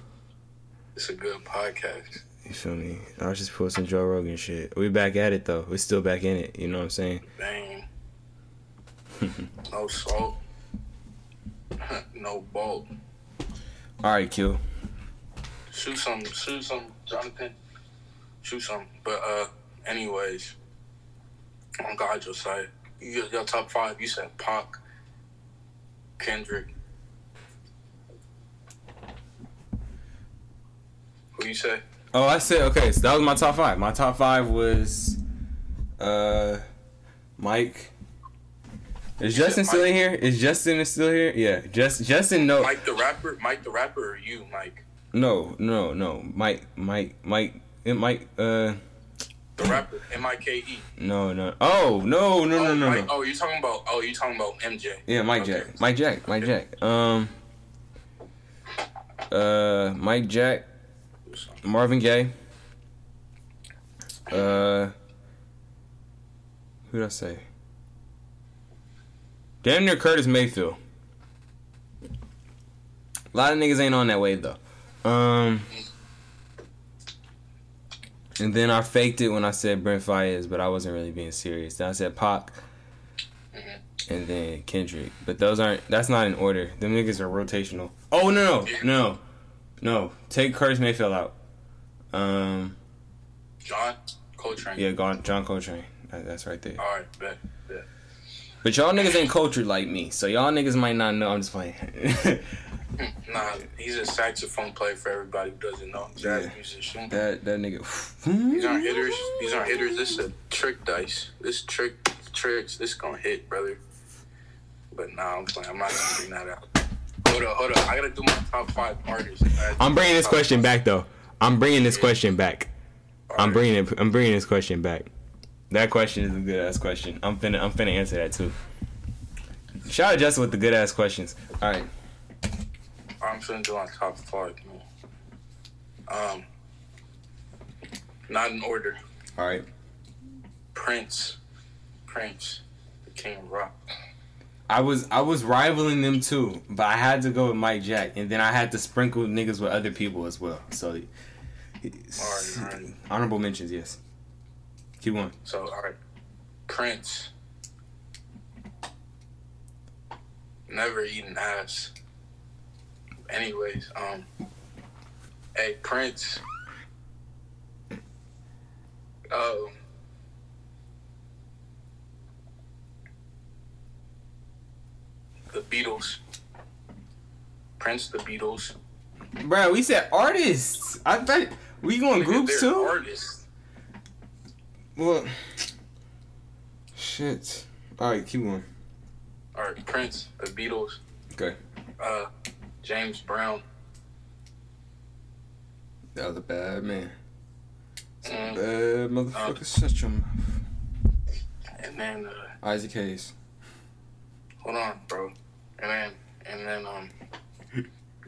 It's a good podcast. You feel me? I was just pulling some Joe Rogan shit. We back at it though. We still back in it. You know what I'm saying? Bang. no salt. no bolt. All right, Q. Shoot some, shoot some, Jonathan. Shoot some. But uh, anyways, on God, Josiah, you, your top five. You said Pac, Kendrick. Who you say? Oh, I said okay. So that was my top five. My top five was, uh, Mike. Is You Justin still in here? Is Justin still here? Yeah, just Justin. No, Mike the rapper. Mike the rapper, or you, Mike no, no, no. Mike, Mike, Mike, it Mike. Uh, the rapper? M I K E. no, no. Oh, no, no, no, Oh, no, Mike, no. oh, you talking about? Oh, you talking about MJ? Yeah, Mike Okay. Jack. Mike Jack. Mike Jack. Um. Uh, Mike Jack. Marvin Gaye. Uh. Who did I say? Damn near Curtis Mayfield. A lot of niggas ain't on that wave though. Um. And then I faked it when I said Brent Faiyaz, but I wasn't really being serious. Then I said Pac, and then Kendrick. But those aren't. That's not in order. Them niggas are rotational. Oh no no no no. Take Curtis Mayfield out. Um. John Coltrane. Yeah. John Coltrane. That's right there. All right, bet. bet. But y'all niggas ain't cultured like me, so y'all niggas might not know. I'm just playing. Nah, he's a saxophone player for everybody who doesn't know. Jazz Yeah. musician. that that nigga. These aren't hitters. These aren't hitters. This is a trick dice. This trick tricks. This gonna hit, brother. But nah, I'm playing. I'm not gonna bring that out. Hold up, hold up. I gotta do my top five artists. I- I'm bringing this question five. back though. I'm bringing this question back. I'm bringing it. I'm bringing this question back. That question is a good ass question. I'm finna. I'm finna answer that too. Shout out Justin with the good ass questions. All right. I'm finna do my top five. Man. Um, not in order. All right. Prince, Prince, the King of Rock. I was I was rivaling them too, but I had to go with Mike Jack, and then I had to sprinkle niggas with other people as well. So, Alright, alright. honorable mentions, yes. Keep going. So, all right, Prince. Never eaten ass. Anyways, um, hey Prince. Oh. the Beatles. Prince, the Beatles. Bro, we said artists. I thought we going groups too. Artists. Well, shit. All right, keep going. All right, Prince, the Beatles. Okay. Uh, James Brown. That was a bad man. Mm, Bad motherfucker. Shut your mouth. and then uh, Isaac Hayes. hold on, bro. And then and then um,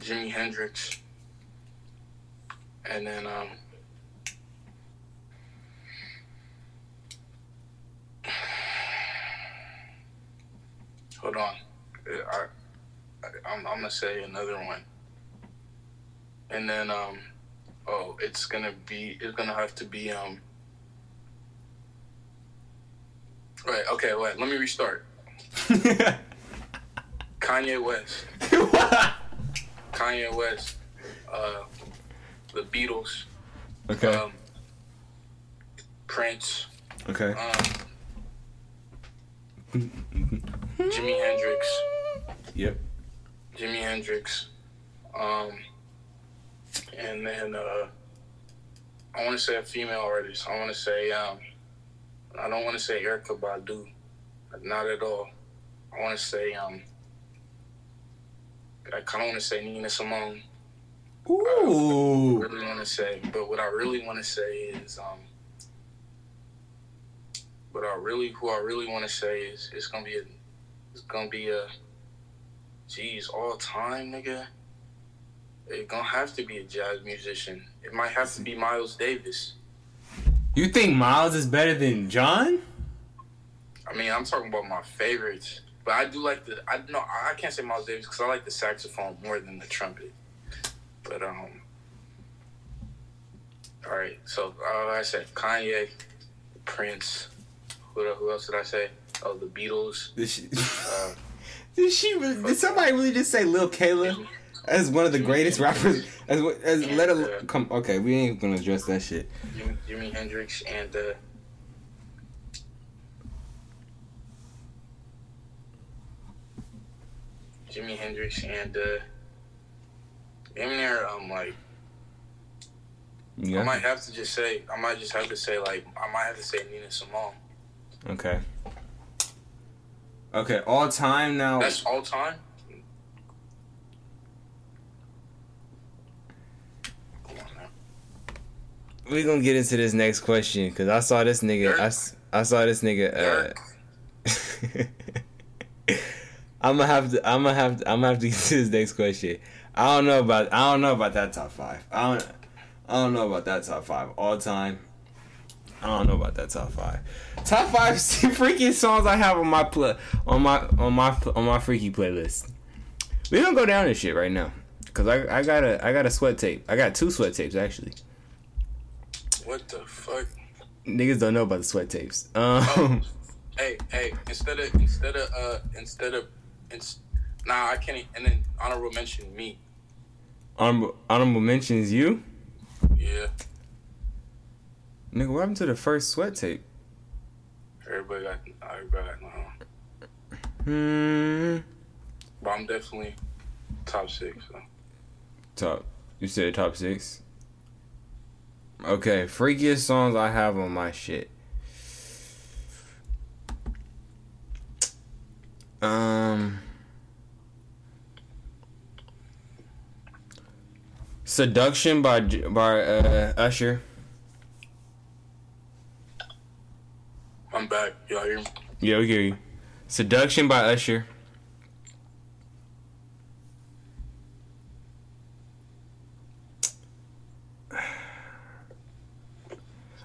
Jimi Hendrix, and then um, hold on, I, I I'm, I'm gonna say another one, and then um, oh, it's gonna be it's gonna have to be um. Right. Okay. Wait. Let me restart. Kanye West. Kanye West. Uh, the Beatles. okay. Um, Prince. okay. Um, Jimi Hendrix. Yep. Jimi Hendrix. Um, and then uh, I want to say a female artist. I want to say um, I don't want to say Erykah Badu, not at all. I want to say um, I kind of want to say Nina Simone. Ooh. Really want to say, but what I really want to say is um, what I really who I really want to say is it's gonna be a it's gonna be a geez all time nigga. It gonna have to be a jazz musician. It might have to be Miles Davis. You think Miles is better than John? I mean, I'm talking about my favorites, but I do like the. I no, I can't say Miles Davis because I like the saxophone more than the trumpet. But um, all right. So uh, I said Kanye, Prince. Who, who else did I say? Oh, the Beatles. She, Uh, did she really, did somebody really just say Lil Kayla as one of the greatest rappers? As as let her come. Okay, we ain't gonna address that shit. Jimi, Jimi Hendrix and uh, Jimi Hendrix and uh, near um like I might have to just say I might just have to say like I might have to say Nina Simone. Okay. Okay. All time now. That's all time. Come on we gonna get into this next question because I saw this nigga. I saw this nigga. Uh, I'm gonna have to. I'm gonna have. To, I'm gonna have to get to this next question. I don't know about. I don't know about that top five. I don't. I don't know about that top five all time. I don't know about that top five. Top five freaky songs I have on my play on my on my on my freaky playlist. We gonna go down this shit right now because I I got a I got a sweat tape. I got two sweat tapes actually. What the fuck? Niggas don't know about the sweat tapes. Um, Hey, hey, instead of instead of uh instead of ins- nah I can't and then honorable mention me. honorable, honorable mentions you. Yeah. Nigga, what happened to the first sweat tape? Everybody got everybody got no. Hmm. But I'm definitely top six. So. Top. You said top six. Okay, freakiest songs I have on my shit. Um. Seduction by by uh, Usher. I'm back. Y'all hear me? Yeah, we hear you. Seduction by Usher.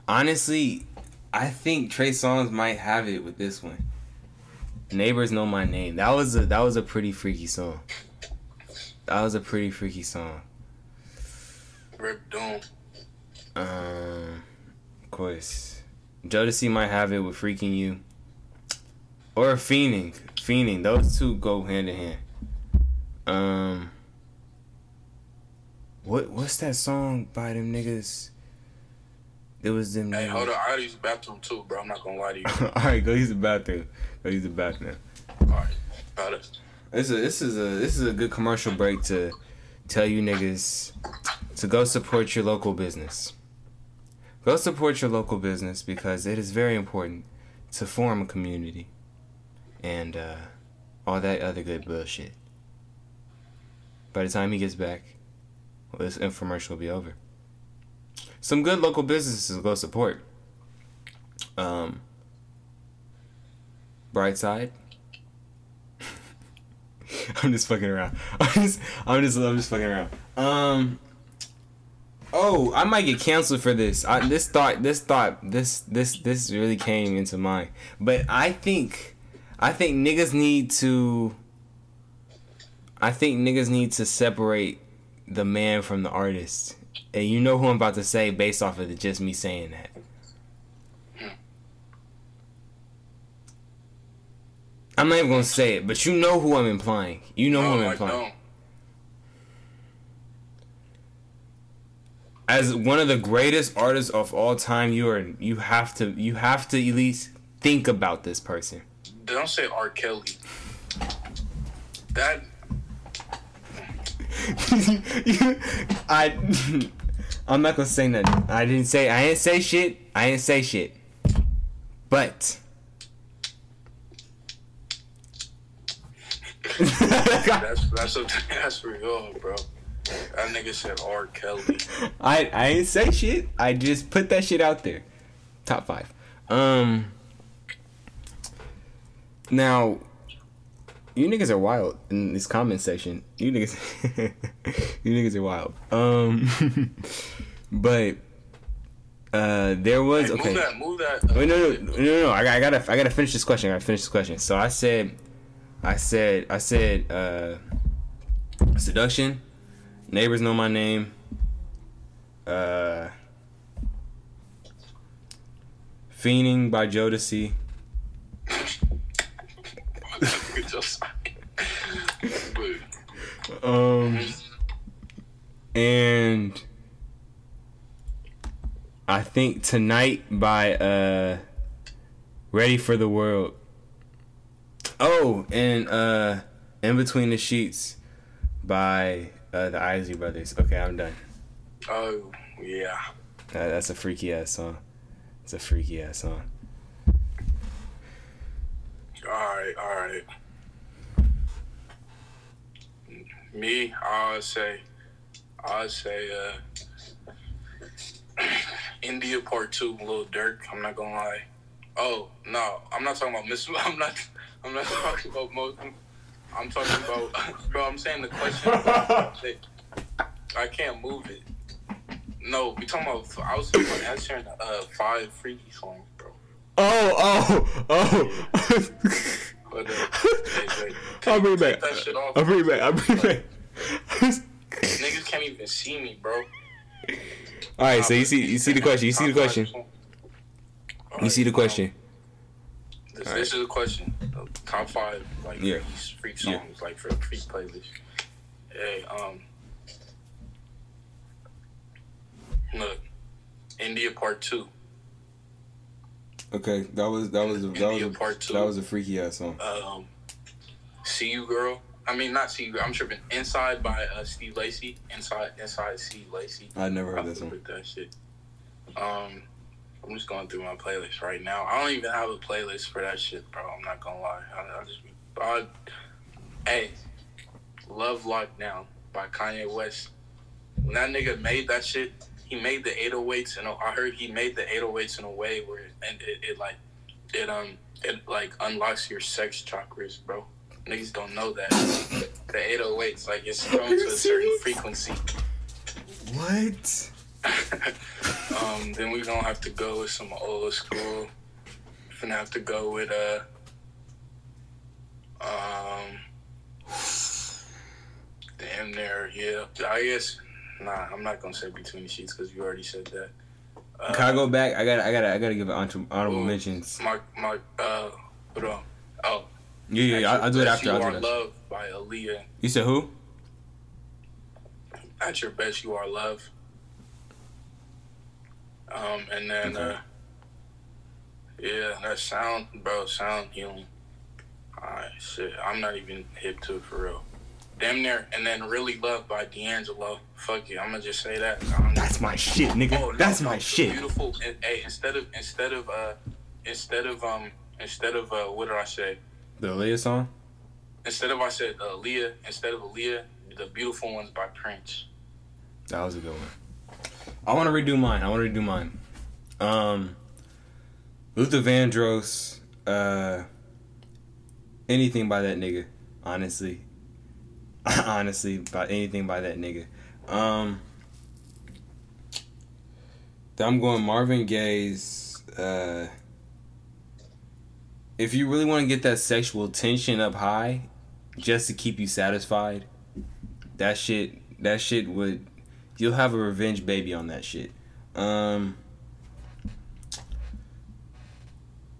Honestly, I think Trey Songz might have it with this one. Neighbors know my name. That was a that was a pretty freaky song. That was a pretty freaky song. Rip Doom. Um, of course, Jodeci might have it with "Freaking You," or "Fiending." Fiending. Those two go hand in hand. Um, what what's that song by them niggas? It was them. Hey, niggas. hold on. I gotta use the bathroom too, bro. I'm not gonna lie to you. All right, go use the bathroom. Go use the bathroom. All right. Got it. This is this is a this is a good commercial break to tell you niggas to go support your local business. Go support your local business because it is very important to form a community and uh, all that other good bullshit. By the time he gets back, well, this infomercial will be over. Some good local businesses go support. Um, Brightside. I'm just fucking around. I'm just, I'm just, I'm just fucking around. Um. Oh, I might get canceled for this. I, this thought, this thought, this, this, this really came into mind. But I think, I think niggas need to. I think niggas need to separate the man from the artist. And you know who I'm about to say based off of the, just me saying that. I'm not even gonna say it, but you know who I'm implying. You know No, who I'm implying. As one of the greatest artists of all time, you are you have to you have to at least think about this person. Don't say R. Kelly. That I I'm not gonna say nothing. I didn't say I didn't say shit. I didn't say shit. But that's that's a, that's real, bro. That nigga said R. Kelly. I I didn't say shit. I just put that shit out there. Top five. Um. Now, you niggas are wild in this comment section. You niggas, you niggas are wild. Um, but uh, there was okay. Move that. Move that. uh, Wait, no, no, no, no, no. I gotta, I gotta finish this question. I gotta finish this question. So I said, I said, I said, uh, seduction. Neighbors know my name. Uh, fiending by Jodeci. Your Um, and I think tonight by uh, Ready for the World. Oh, and uh, In Between the Sheets by uh, the Isley Brothers. Okay, I'm done. Oh yeah. That, that's a freaky ass song. It's a freaky ass song. All right. All right. Me, I would say, I would say, uh, India Part Two, Lil Durk. I'm not gonna lie. Oh no, I'm not talking about Miss. I'm not. I'm not talking about most. I'm talking about, bro. I'm saying the question. I can't move it. No, we talking about. I was answering uh, five freaky songs. Oh, oh, oh. But, uh, hey, wait, I'll bring it back. that shit off. I'll bring it back. I'll bring it back. Niggas can't even see me, bro. All right, so you see, you see the question. You see the question. You see the question. This, this is a question. Top five like Yeah. freak, freak Yeah. songs, like for the freak playlist. Hey, um, look, India Part Two. Okay, that was that was that was a, Part Two. that was a freaky ass song. Um, See You Girl. I mean, not See You Girl. I'm tripping. Inside by uh, Steve Lacy. Inside, Inside Steve Lacy. I never I heard that fuck song. that shit. Um, I'm just going through my playlist right now. I don't even have a playlist for that shit, bro. I'm not gonna lie. I, I just, I, hey, Love Lockdown by Kanye West. When that nigga made that shit, he made the 808s, and I heard he made the 808s in a way where and it, it like, it um, it like unlocks your sex chakras, bro. Niggas don't know that. The 808s, like it's thrown to a certain frequency. What? um, then we gonna have to go with some old school. Gonna have to go with uh, um, damn near yeah. I guess nah. I'm not gonna say between the sheets because you already said that. Uh, Can I go back? I got I got I got to give it honorable, honorable mentions. My my uh, hold on. Oh, Yeah, yeah, yeah. I'll, I'll do it after. You I'll Are do that. Love by Aaliyah. You said who? At your best, you are love. Um, and then Okay. uh, yeah, that sound, bro, sound healing. Alright, shit, I'm not even hip to it for real. Damn near, and then really love by D'Angelo. Fuck you, I'm gonna just say that. That's my shit, nigga. Oh, no, That's no, my shit. Beautiful. And, hey, instead of instead of uh, instead of um, instead of uh, what did I say? The Aaliyah song. Instead of I said uh, Aaliyah, instead of Aaliyah, the beautiful ones by Prince. That was a good one. I want to redo mine. I want to redo mine. Um, Luther Vandross. Uh, anything by that nigga. Honestly, Honestly, about anything by that nigga. Um, I'm going Marvin Gaye's. Uh, if you really want to get that sexual tension up high, just to keep you satisfied, that shit. That shit would. You'll have a revenge baby on that shit. Um.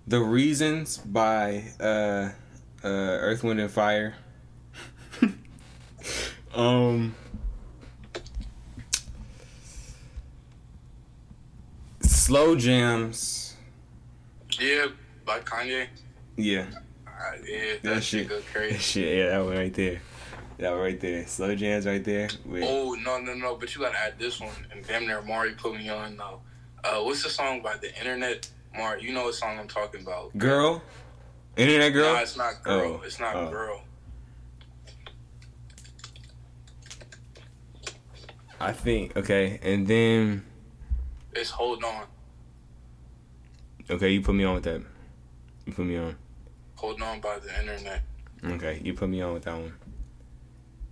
The Reasons by uh, uh, Earth, Wind, and Fire. Um, slow jams. Yeah, by Kanye. Yeah. Uh, yeah, that, That shit go crazy. That shit, yeah, that one right there. That one right there. Slow jams right there. With, Oh no no no! But you gotta add this one. And damn near Mari put me on though. Uh, what's the song by the Internet? Mari, you know what song I'm talking about? Girl? Internet girl? No, it's not girl. Oh, It's not oh. girl. I think, okay. And then, It's hold on, okay, you put me on with that. You put me on. hold on by the Internet. Okay, you put me on with that one.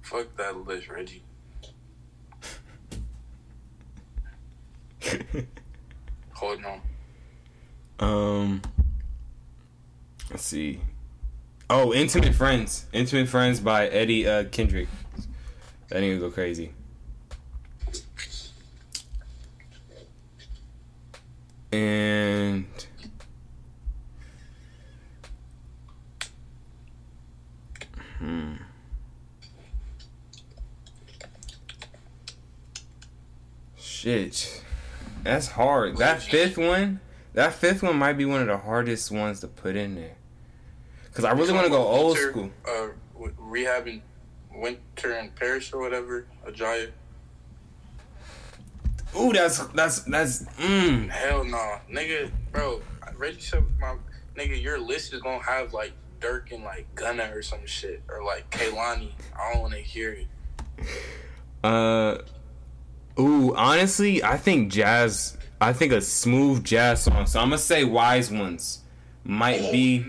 Fuck that list, Reggie. Hold on. Um, let's see. Oh, Intimate Friends. Intimate Friends by Eddie uh, Kendrick. That nigga go crazy. And hmm. Shit. That's hard. That fifth one, that fifth one might be one of the hardest ones to put in there. Cause I really want to go old Winter, school. Uh, w- rehabbing winter in Paris or whatever. Ajaya. Ooh, that's that's that's mm. Hell no, nigga, bro. Reggie said, my nigga, your list is gonna have like Durk and like Gunna or some shit or like Kehlani. I don't want to hear it. Uh, ooh, honestly, I think jazz. I think a smooth jazz song. So I'm gonna say "Wise Ones" might be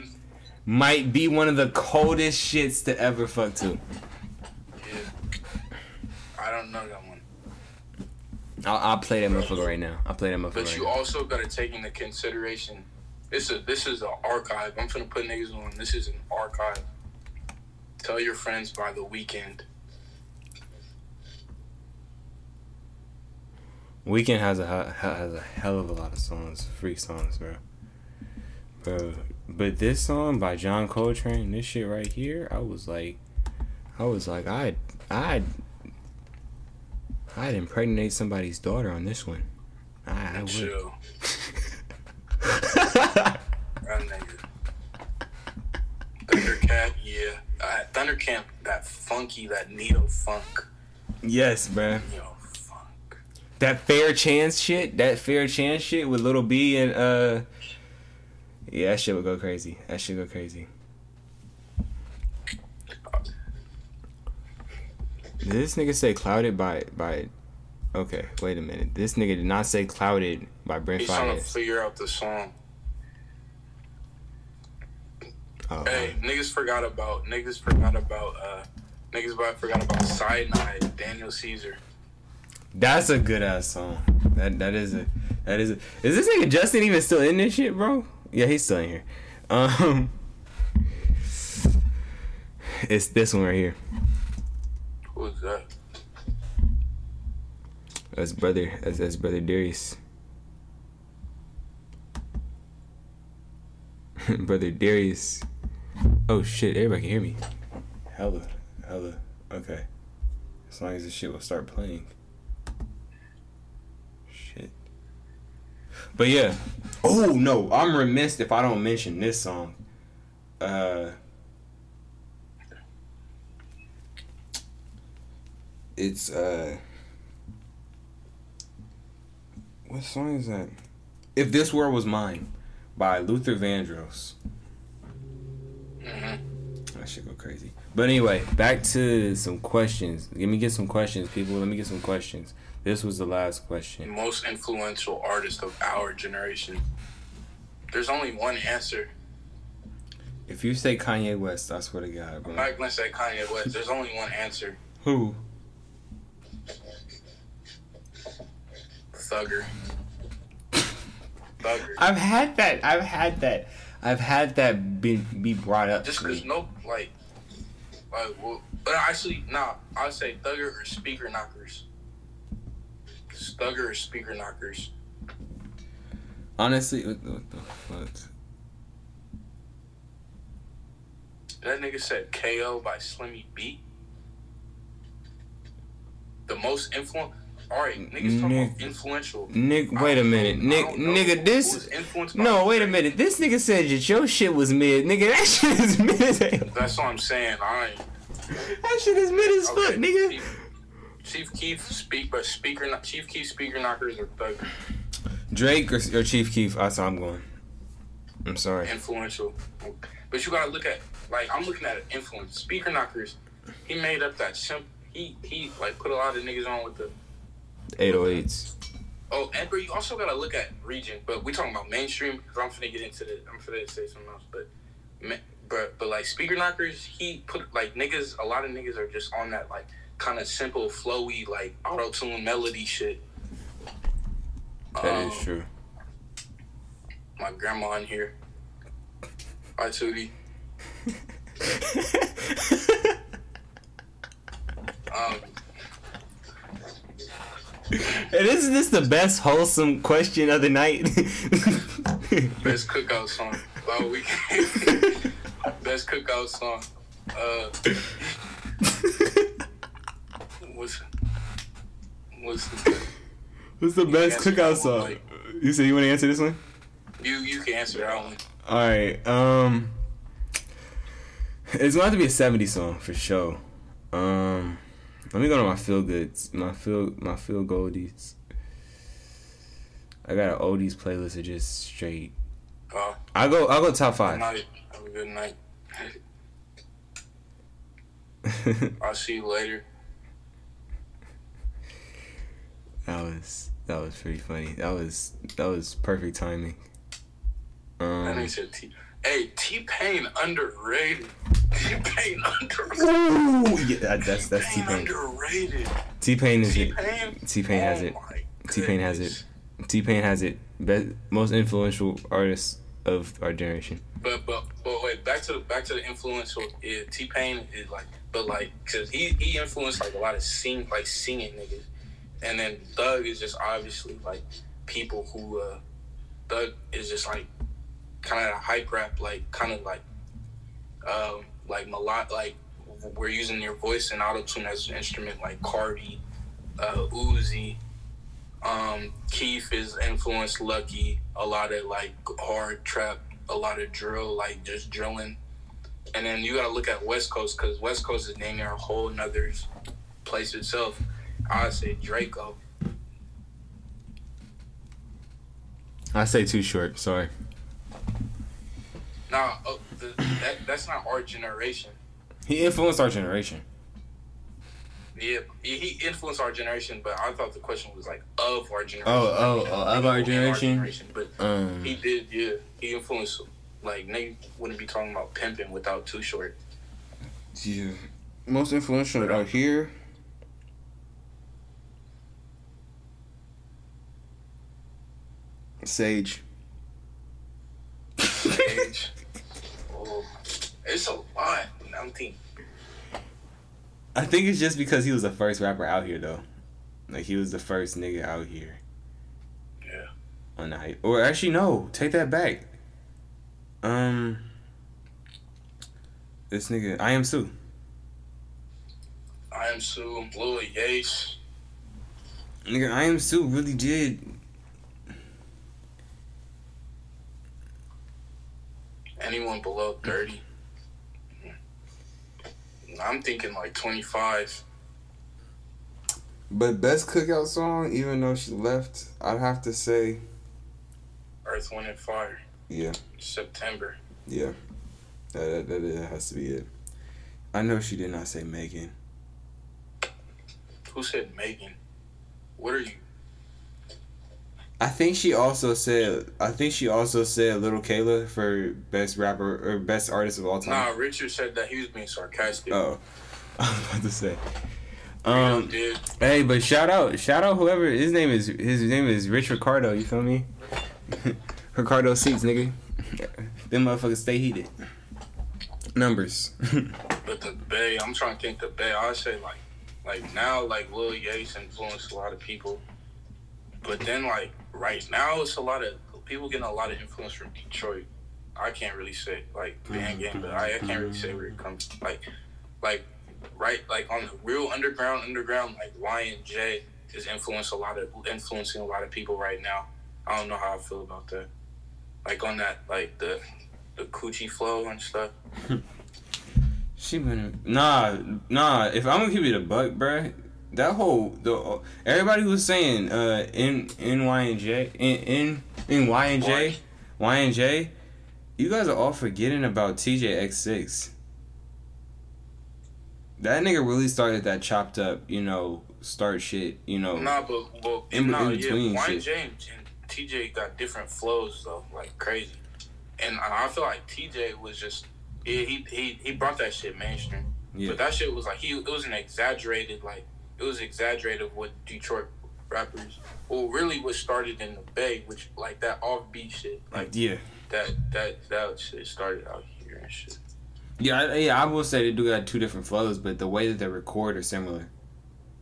might be one of the coldest shits to ever fuck to. Yeah. I don't know that I'll, I'll play that motherfucker right now. I'll play that motherfucker. but Right you now. also gotta take into consideration. This is this is an archive. I'm finna put niggas on. This is an archive. Tell your friends by the Weeknd. Weeknd has a has a hell of a lot of songs, freak songs, bro. Bro, but this song by John Coltrane, this shit right here, I was like, I was like, I, I, I'd impregnate somebody's daughter on this one. I, I would. Chill. Thundercat, yeah. Uh, Thundercat, that funky, that Neo funk. yes, bro. Neo funk. That fair chance shit, that fair chance shit with Lil B and uh, yeah, that shit would go crazy. That shit would go crazy. Did this nigga say clouded by by? Okay, wait a minute. This nigga did not say clouded by Brent He's trying to figure out the song. Oh, Hey, niggas forgot about niggas forgot about uh niggas about, forgot about Cyanide, Daniel Caesar. that's a good ass song. That that is a that is a. Is this nigga Justin even still in this shit, bro? Yeah, he's still in here. Um, it's this one right here. Who's that? That's brother. That's, that's brother Darius. brother Darius. Oh shit! Everybody can hear me. Hella, hella. Okay. As long as this shit will start playing. Shit. But yeah. Oh no! I'm remiss if I don't mention this song. Uh. It's uh. What song is that? If This World Was Mine by Luther Vandross. hmm That shit go crazy. But anyway, back to some questions. Let me get some questions, people. Let me get some questions. This was the last question. most influential artist of our generation. There's only one answer. If you say Kanye West, I swear to God, bro. I'm not gonna say Kanye West. There's only one answer. Who? Thugger. Thugger. I've had that. I've had that. I've had that be be brought up. Just cause no like, like well, but actually, nah. I'd say Thugger or Speaker Knockerz. Thugger or Speaker Knockerz. Honestly, what the, what the fuck? That nigga said KO by Slimmy B. The most influential. All right, niggas talking about influential. Nick, wait a minute, Nick, nigga, this. No, wait a minute. This nigga said that your shit was mid, nigga. That shit is mid. That's what I'm saying. I ain't. That shit is mid as Okay, fuck, nigga. Chief, Chief Keef speak, but speaker, Chief Keef Speaker Knockerz are thug Drake or, or Chief Keef? That's how I'm going. I'm sorry. influential. But you gotta look at like I'm looking at an influence. Speaker Knockerz. He made up that simp. He he like put a lot of niggas on with the 808s. Oh, bro, you also gotta look at region, but we talking about mainstream. Cause I'm finna get into the, I'm finna say something else, but, but, but like Speaker Knockerz, he put like niggas. A lot of niggas are just on that like kind of simple, flowy, like auto tune melody shit. That is Um, true. My grandma in here. Hi, Tootie. Um, And isn't this the best wholesome question of the night? best cookout song. Oh, we best cookout song. Uh, what's what's the What's the best cookout song? like- You say you want to answer this one? you you can answer that one. All right. Um, it's going to have to be a '70s song for sure. Um, let me go to my feel goods, my feel my feel goldies. I got an oldies playlist of just straight. Uh, I go I go top good five. night. Have a good night. I'll see you later. that was that was pretty funny. That was that was perfect timing. That Um, nigga said T. Hey, T Pain underrated. T Pain underrated. ooh, yeah, that- that's that's T Pain. underrated. T Pain is T it. Pain. T-Pain has it. T-Pain has it. T Pain has it. Best, most influential artist of our generation. But but but wait, back to the back to the influential. Yeah, T Pain is like, but like, cause he he influenced like a lot of sing like singing niggas, and then Thug is just obviously like people who uh Thug is just like kind of hype rap, like kind of like um like melod like we're using your voice and auto tune as an instrument, like Carti, uh, Uzi. Um, Keef is influenced Lucky a lot of like hard trap, a lot of drill, like just drilling. And then you gotta look at West Coast because West Coast is named a whole nother place itself. I'd say Draco. I say too short. Sorry. Nah, oh, the, that that's not our generation. He influenced our generation. Yeah, he he influenced our generation, but I thought the question was like of our generation. Oh, oh, oh, of our People in generation? But Um, he did, yeah. He influenced like Nate wouldn't be talking about pimping without Too Short. yeah. Most influential out here. Sage. Age. It's a lot. I'm thinking. I think it's just because he was the first rapper out here, though. Like he was the first nigga out here Yeah. on the hype. Or actually, no, take that back. Um, this nigga, Iamsu. I am Sue, Lil Yase. Nigga, Iamsu really did. Anyone below 30. I'm thinking like 25. But best cookout song, even though she left, I'd have to say, Earth, Wind, and Fire. yeah, September. yeah, that that, that has to be it. I know she did not say Megan. Who said Megan? What are you? I think she also said. I think she also said Little Kayla for best rapper or best artist of all time. Nah, Richard said that he was being sarcastic. Oh, I was about to say. Um, hey, but shout out, shout out whoever his name is. His name is Rich Ricardo. You feel me? Ricardo seats, nigga. Them motherfuckers stay heated. Numbers. But the Bay, I'm trying to think the Bay. I say like, like now, like Lil Yase influenced a lot of people, but then like right now, it's a lot of people getting a lot of influence from Detroit. I can't really say like band game, but I, I can't really say where it comes. Like, like right, like on the real underground, underground, like Y and J is influence a lot of influencing a lot of people right now. I don't know how I feel about that. Like on that, like the the coochie flow and stuff. She been nah nah. If I'm gonna keep it a buck, bruh, that whole the everybody was saying uh in in Y and J in in in Y and J Y and J, you guys are all forgetting about Teejayx6. That nigga really started that chopped up, you know, start shit, you know. Nah, but well, In- no, in between yeah, shit. YJ and, TJ got different flows though, like crazy. And I I feel like TJ was just yeah, he he he brought that shit mainstream. Yeah. But that shit was like he it was an exaggerated like it was exaggerated what Detroit rappers well really what started in the Bay, which like that offbeat shit like yeah. that that that shit started out here and shit. Yeah, I, yeah, I will say they do got two different flows, but the way that they record are similar.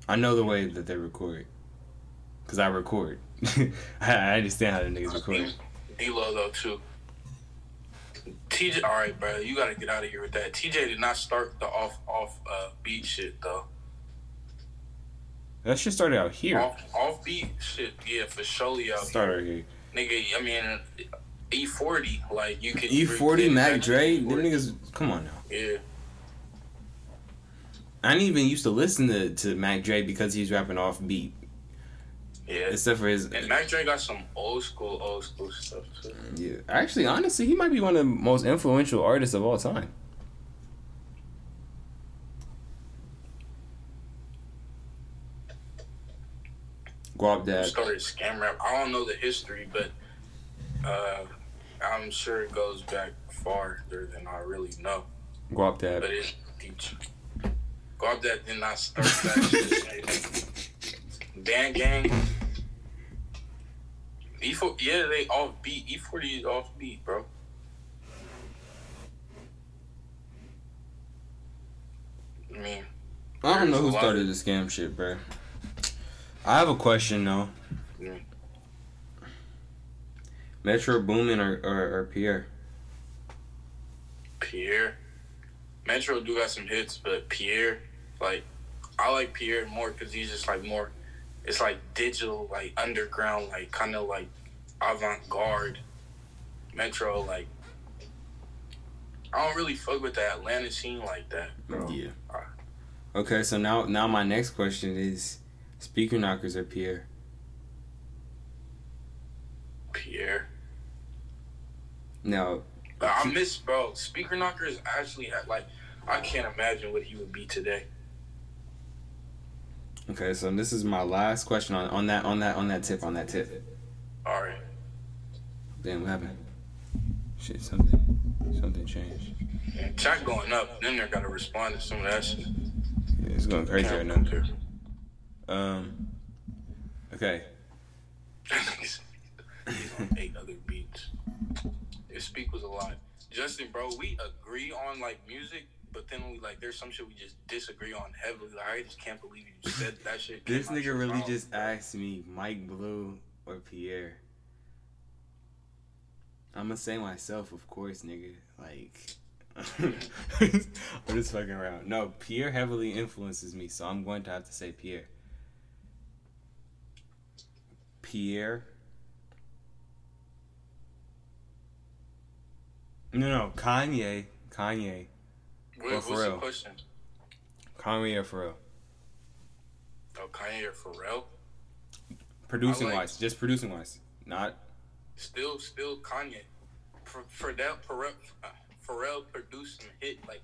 I know the way that they record, cause I record. I, I understand how the niggas record. D-Lo though too. TJ, all right, bro, you gotta get out of here with that. TJ did not start the off off uh, beat shit though. That shit started out here. Off off beat shit, yeah, for sure. out Started here. nigga. I mean, E forty, like you could E forty, Mac that Dre, E40. them niggas. Come on now. Yeah, I didn't even used to listen to, to Mac Dre because he's rapping off beat, yeah. except for his. And Mac Dre got some old school, old school stuff too. Yeah, actually, honestly, he might be one of the most influential artists of all time. Guap started scam rap? I don't know the history, but uh, I'm sure it goes back farther than I really know. Guapdad. But it's. God that did not start that shit. Band gang. E4, yeah, they off beat. E40 is off beat, bro. I mean, I don't know who There's a lot started the scam shit, bro. I have a question though. Yeah. Metro Boomin or, or or Pierre? Pierre. Metro do got some hits, but Pierre, like, I like Pierre more because he's just like more. It's like digital, like underground, like kind of like avant garde. Metro, like, I don't really fuck with the Atlanta scene like that, bro. Yeah. Uh, Okay, so now now my next question is, Speaker Knockerz or Pierre? Pierre. Now I miss, bro. Speaker Knockerz actually had like, I can't imagine what he would be today. Okay, so this is my last question on, on that on that on that tip on that tip. All right. Damn, what happened? Shit, something something changed. Chat going up. Then they're gotta respond to some of that shit. Yeah, it's going crazy right now. Um. Okay. He's on eight other beats. His speak was a lot. Justin, bro, we agree on like music, but then we like there's some shit we just disagree on heavily. Like, I just can't believe you said that shit. This nigga really mouth, just asked me Mike Blue or Pierre. I'm gonna say myself, of course, nigga. Like, I'm just fucking around. No, Pierre heavily influences me, so I'm going to have to say Pierre. Pierre. No, no, Kanye. Kanye. What, oh, or what's Pharrell. the question? Kanye or Pharrell. Oh, Kanye or Pharrell? Producing like- wise, just producing wise, not Still, still Kanye. For that Pharrell, Pharrell produced some hit like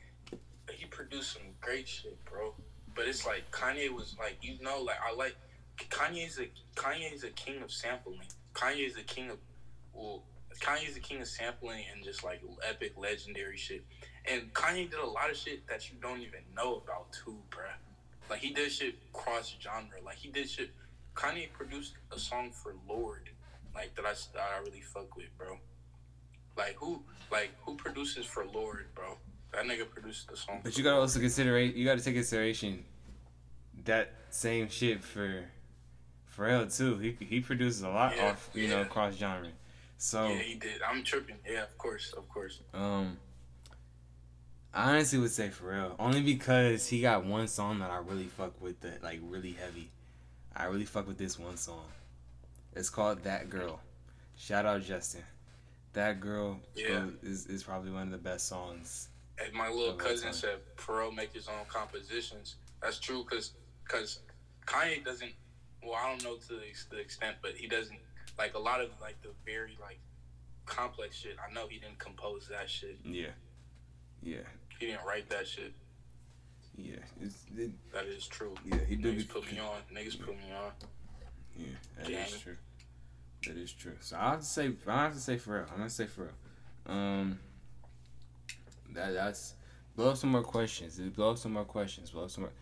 he produced some great shit, bro. But it's like Kanye was like you know like I like Kanye's a Kanye's a king of sampling. Kanye is the king of well, Kanye is the king of sampling and just like epic legendary shit. And Kanye did a lot of shit that you don't even know about too, bruh. Like he did shit cross genre. Like he did shit. Kanye produced a song for Lorde, like that I that I really fuck with, bro. Like who like who produces for Lorde, bro? That nigga produced the song. But you gotta also consider you gotta take consideration that same shit for Pharrell too. He he produces a lot Yeah, off you yeah. know cross genre. So Yeah, he did. I'm tripping. Yeah, of course, of course. um, I honestly would say Pharrell only because he got one song that I really fuck with that like really heavy. I really fuck with this one song. It's called That Girl. Shout out Justin. That Girl Yeah. is, is probably one of the best songs. And my little cousin said Pharrell make his own compositions. That's true because cause Kanye doesn't. Well, I don't know to the, extent, but he doesn't like a lot of like the very like complex shit. I know he didn't compose that shit. Yeah. Yeah. He didn't write that shit. Yeah. It's, it, That is true. yeah, he be put me on. Niggas put me on. Yeah, that Gang. is true. That is true. So I have to say, I have to say for real. I'm gonna say Pharrell. Um, that that's blow up some more questions. Blow up some more questions. Blow up some more.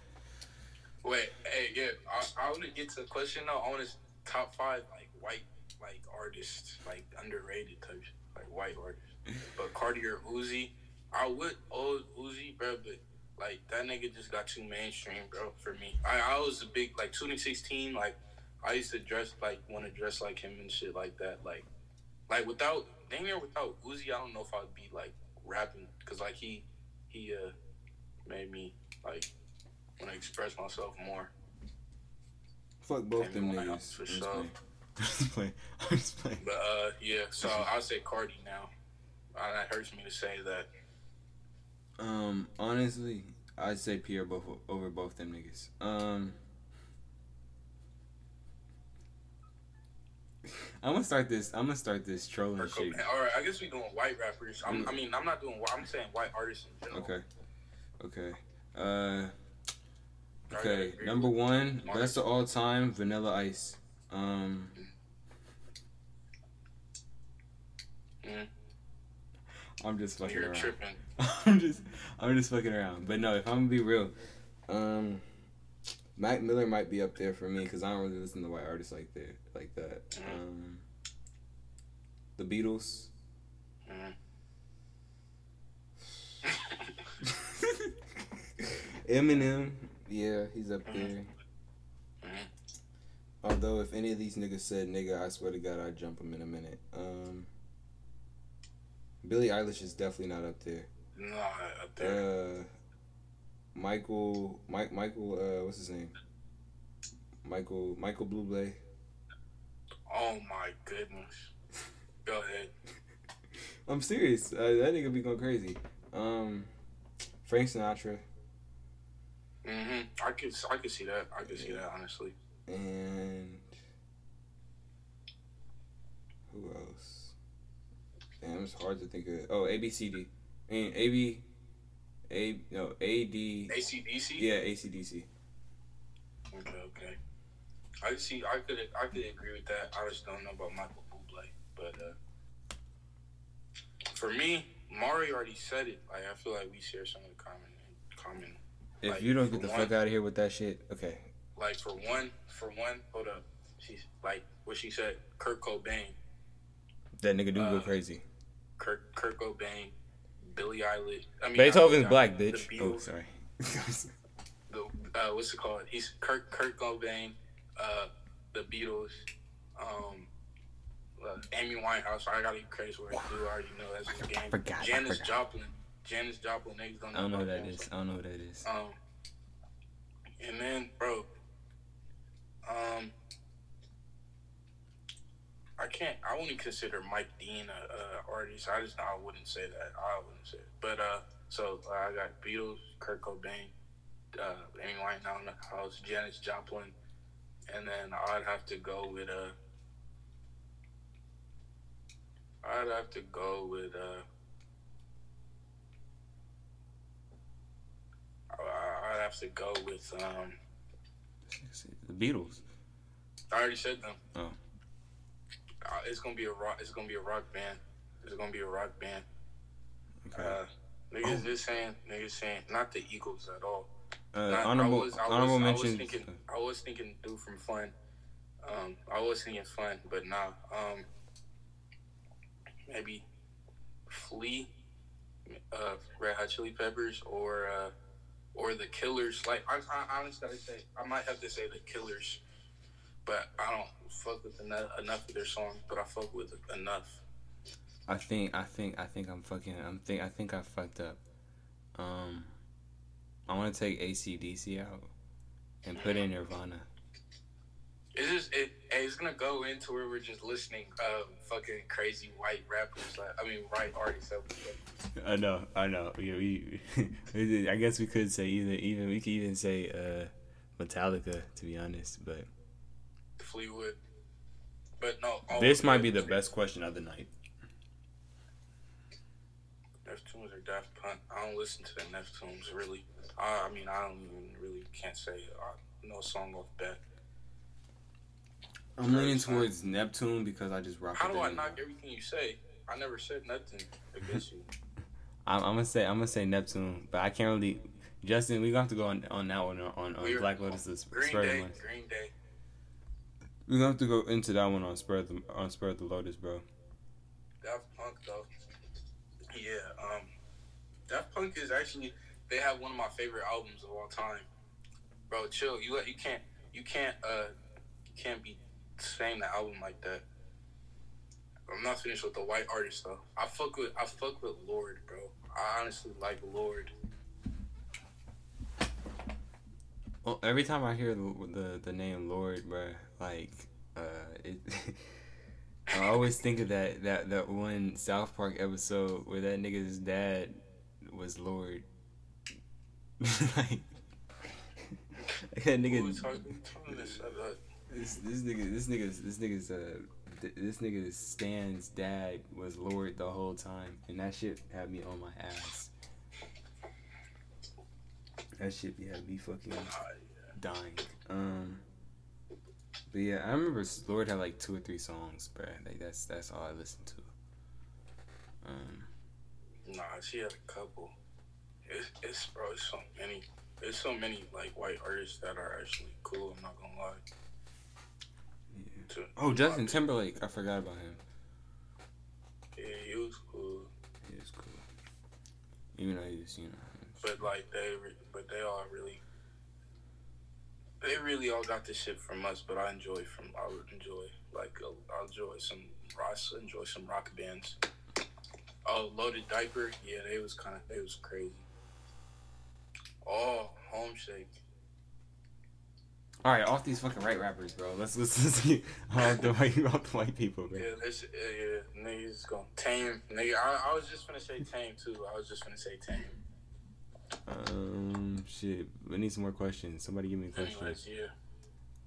Wait, hey, yeah. I, I want to get to the question though. I want to top five like white like artists, like underrated type, like white artists. But Carti or Uzi, I would old Uzi, bro, but like that nigga just got too mainstream, bro, for me. I, I was a big like 2016, like I used to dress like want to dress like him and shit like that, like like without dang near without Uzi, I don't know if I'd be like rapping because like he he uh made me like want to express myself more. Fuck both them niggas. for sure. I'm just playing. I'm just playing. But uh, yeah, so I'll say Carti now. Uh, that hurts me to say that. Um, honestly, I'd say Pierre both over both them niggas. Um. I'm gonna start this. I'm gonna start this trolling Kurt shit. Cobain. All right, I guess we're doing white rappers. I'm, I mean, I'm not doing. I'm saying white artists in general. Okay. Okay. Uh. Okay. Number one, best of all time, Vanilla Ice. Um. Mhm. I'm just fucking You're around. tripping. I'm just, I'm just fucking around. But no, if I'm gonna be real, um, Mac Miller might be up there for me because I don't really listen to white artists like that, like that. Mhm. Um, the Beatles. Mhm. Eminem, yeah, he's up Mhm. there. Although, if any of these niggas said nigga, I swear to God, I'd jump him in a minute. Um, Billie Eilish is definitely not up there. Nah, up there. Uh, Michael, Mike, Michael, uh, what's his name? Michael, Michael Bublé. oh my goodness. Go ahead. I'm serious. Uh, that nigga be going crazy. Um, Frank Sinatra hmm I could. I could see that. I could see that honestly. and who else? Damn, it's hard to think of. Oh, ABCD. I mean, AB, A, no, AD. ACDC. Yeah, ACDC. Okay. Okay. I could see. I could. I could agree with that. I just don't know about Michael Bublé, but uh, for me, Mari already said it. Like I feel like we share some of the common common If Like, you don't get the one- fuck out of here with that shit, okay. like for one for one hold up she's like what she said kurt cobain That nigga do go Uh, crazy. kurt kurt cobain billie eilish i mean Beethoven's uh, black, bitch. Beatles, Oh, sorry. the, uh, what's it called he's kurt kurt cobain uh the beatles um uh, Amy Winehouse, I gotta give credit where it's due. I already know that's the game. forgot, I Janis. Joplin, Janis Joplin. Niggas don't know. I don't know who that is. I don't know who that is. Um, and then, bro, um, I can't. I wouldn't consider Mike Dean a, a artist. I just I wouldn't say that. I wouldn't say. It. But uh, so uh, I got Beatles, Kurt Cobain, uh, Amy Winehouse, Janis Joplin, and then I'd have to go with uh. I'd have to go with uh. I'd have to go with um. The Beatles. I already said them. Oh. Uh, it's gonna be a rock. It's gonna be a rock band. It's gonna be a rock band. Okay. Uh, niggas Oh. just saying, niggas saying, not the Eagles at all. Uh, Not- honorable I was, I was, honorable I was mentions. thinking, I was thinking, dude from Fun. Um, I was thinking Fun, but nah. Um, maybe Flea, uh, Red Hot Chili Peppers, or uh, or the Killers. Like I, I honestly gotta say, I might have to say the Killers, but I don't fuck with enough, enough of their songs. But I fuck with enough. I think I think I think I'm fucking I'm think I think I fucked up. Um I wanna take ACDC out and put in Nirvana. It's just it. It's gonna go into where we're just listening, um, fucking crazy white rappers. Like I mean, white artists. I know, I know. Yeah, we, I guess we could say either even we could even say uh Metallica to be honest, but Fleetwood. But no, this might be the best question of the night. Neptunes or Daft Punk. I don't listen to the Neptunes really. I, I mean, I don't even really can't say uh, no song off bat. I'm leaning towards Neptune because I just rock. How do I knock everything you say? I never said nothing against you. I'm, I'm gonna say I'm gonna say Neptune, but I can't really. Justin, we gonna have to go on on that one on, on We're- Black Lotus's Green spur of the Day. Green Day. We gonna have to go into that one on spur of the on spur of the Lotus, bro. Daft Punk though. Yeah, um, Daft Punk is actually they have one of my favorite albums of all time. Bro, chill. You you can't you can't uh you can't be saying the album like that. I'm not finished with the white artist though. I fuck with I fuck with Lorde, bro. I honestly like Lorde. Well, every time I hear the the, the name Lorde, bro, like uh, it. I always think of that, that that one South Park episode where that nigga's dad was Lorde. like that nigga. Who was talking, talking this, This nigga this nigga's this nigga's uh th- this nigga's Stan's dad was Lorde the whole time, and that shit had me on my ass. That shit had me fucking dying. Um, but yeah, I remember Lorde had like two or three songs, bruh. Like that's that's all I listened to. Um, Nah, she had a couple. It's, it's bro, it's so many. There's so many like white artists that are actually cool. I'm not gonna lie. Yeah. To, Oh, Justin Timberlake, I forgot about him. Yeah, he was cool, He was cool. Even though he was, you know. but like they, but they all really, they really all got this shit from us. But I enjoy from, I would enjoy like I enjoy some, I enjoy some rock bands. Oh, Loaded Diaper, yeah, they was kind of, they was crazy. Oh, Homeshake. All right, off these fucking right rappers, bro. Let's let's, let's get off the white off the white people, bro. Yeah, that's yeah, yeah. Niggas gonna tame. Nigga, I, I was just gonna say tame too. I was just gonna say tame. Um, shit. We need some more questions. Somebody give me a question. Anyways, yeah.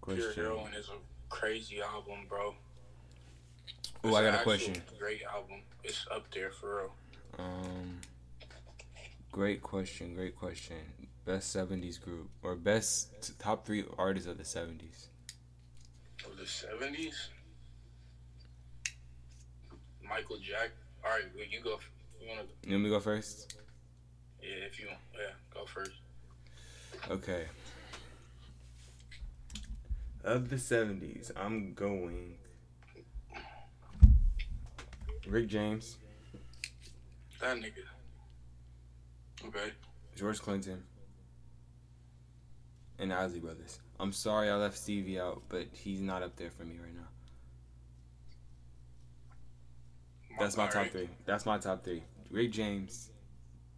Pure Question. Heroine is a crazy album, bro. Oh, I got a question. Great album. It's up there for real. Um, great question. Great question. Best '70s group or best t- top three artists of the '70s. Of the seventies, Michael Jack. All right, well, you go. You wanna? You want me to go first? Yeah, if you want. yeah, go first. Okay. Of the '70s, I'm going. Rick James, That nigga. Okay. George Clinton, and Isley Brothers. I'm sorry I left Stevie out, but he's not up there for me right now. That's my top three. That's my top three. Rick James,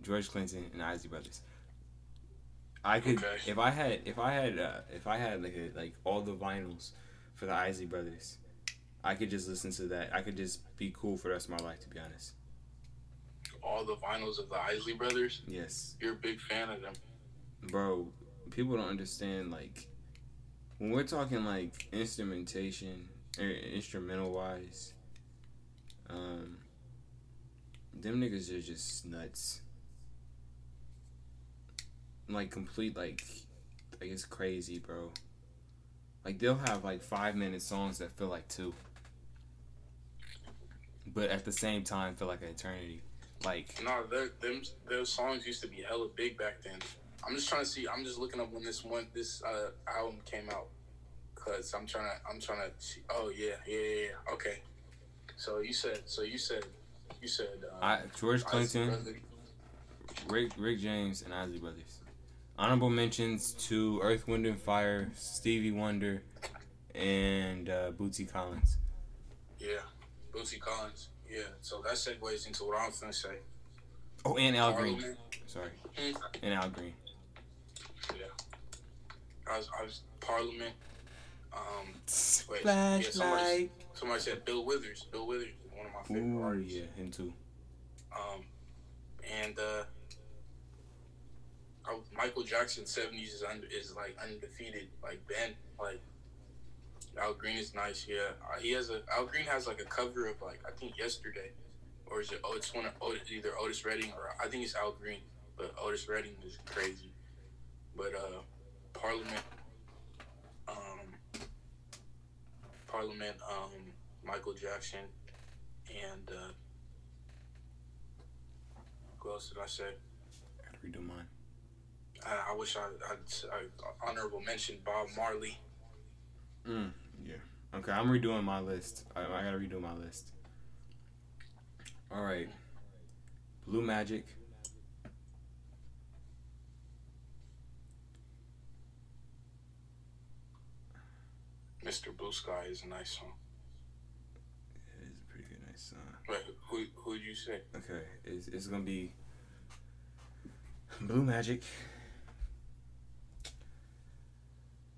George Clinton, and Isley Brothers. I could Okay. if I had if I had uh, if I had like a, like all the vinyls for the Isley Brothers, I could just listen to that. I could just be cool for the rest of my life. To be honest, All the vinyls of the Isley Brothers. yes, You're a big fan of them. bro. People don't understand like when we're talking like instrumentation or instrumental wise. Um, them niggas are just nuts. Like complete like like it's crazy, bro. Like they'll have like five minute songs that feel like two. but at the same time feel like an eternity. Like No, they're- them those songs used to be hella big back then. I'm just trying to see. I'm just looking up when this one this uh, album came out, cause I'm trying to I'm trying to see. Oh yeah, yeah, yeah, yeah. Okay. So you said so you said you said uh, I George Clinton, Rick Rick James, and Isley Brothers. Honorable mentions to Earth, Wind and Fire, Stevie Wonder, and uh, Bootsy Collins. Yeah, Bootsy Collins. Yeah. So that segues into what I'm gonna say. Oh, and Al Green. Sorry, Hmm. and Al Green. Yeah. I was, I was Parliament. Um, Wait, yeah, somebody- somebody said Bill Withers. Bill Withers is one of my favorite Ooh, artists. yeah, him too. Um, and uh, oh, Michael Jackson seventies is under, is like undefeated. Like Ben, like Al Green is nice. Yeah, uh, he has a Al Green has like a cover of like I think yesterday, or is it? Oh, it's one of Otis, either Otis Redding or I think it's Al Green, but Otis Redding is crazy. But uh, Parliament, um, Parliament, um, Michael Jackson, and uh, who else did I say? Gotta redo mine. I, I wish I, I honorable mention Bob Marley. Mm, yeah. Okay, I'm redoing my list. I, I gotta redo my list. All right. Blue Magic. Mr. Blue Sky is a nice song. It is a pretty good, nice song. Wait, who who you say? Okay, it's, it's gonna be Blue Magic,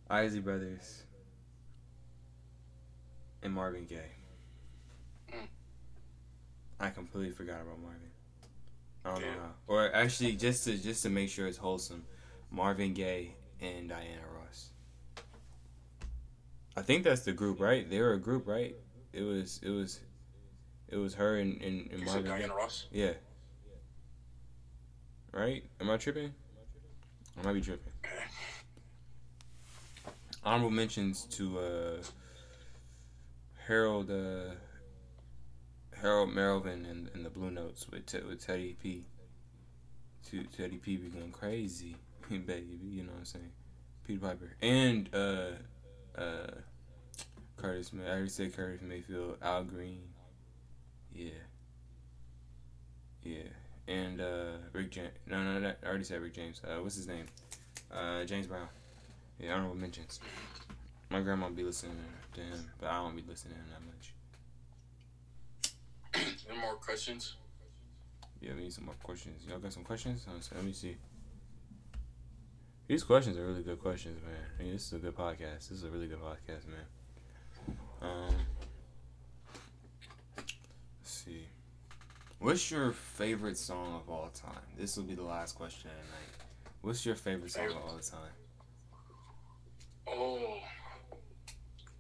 Isley Brothers, and Marvin Gaye. Mm. I completely forgot about Marvin. I don't Yeah. know how. Or actually, just to just to make sure it's wholesome, Marvin Gaye and Diana Ross. I think that's the group, right? They were a group, right? It was it was it was her and, and, and You said Marvin. Diana Ross. Yeah. Right? Am I tripping? I might be tripping. Okay. Honorable mentions to uh, Harold uh, Harold Melvin and, and the Blue Notes with Te- with Teddy P. To Teddy P be going crazy, baby. You know what I'm saying? Peter Piper and uh, uh, Curtis. May- I already said Curtis Mayfield. Al Green. Yeah. Yeah. And uh, Rick James. No, no, no. I already said Rick James. Uh, what's his name? Uh, James Brown. Yeah, I don't know what mentions. My grandma be listening to him, but I don't be listening to him that much. Any more questions? Yeah, we need some more questions. Y'all got some questions? Let me see. These questions are really good questions, man. I mean, this is a good podcast. This is a really good podcast, man. Um, let's see. What's your favorite song of all time? This will be the last question of the night. What's your favorite song of all time? Oh,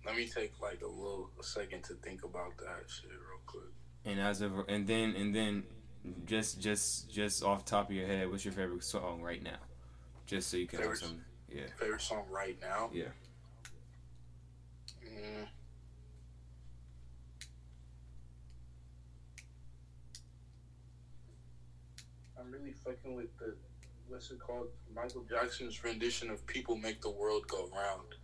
let me take like a little a second to think about that shit real quick. And as of and then and then just just just off top of your head, what's your favorite song right now? Just so you can have some. Yeah. Favorite song right now? Yeah. Mm. I'm really fucking with the what's it called? Michael Jackson's rendition of "People Make the World Go Round."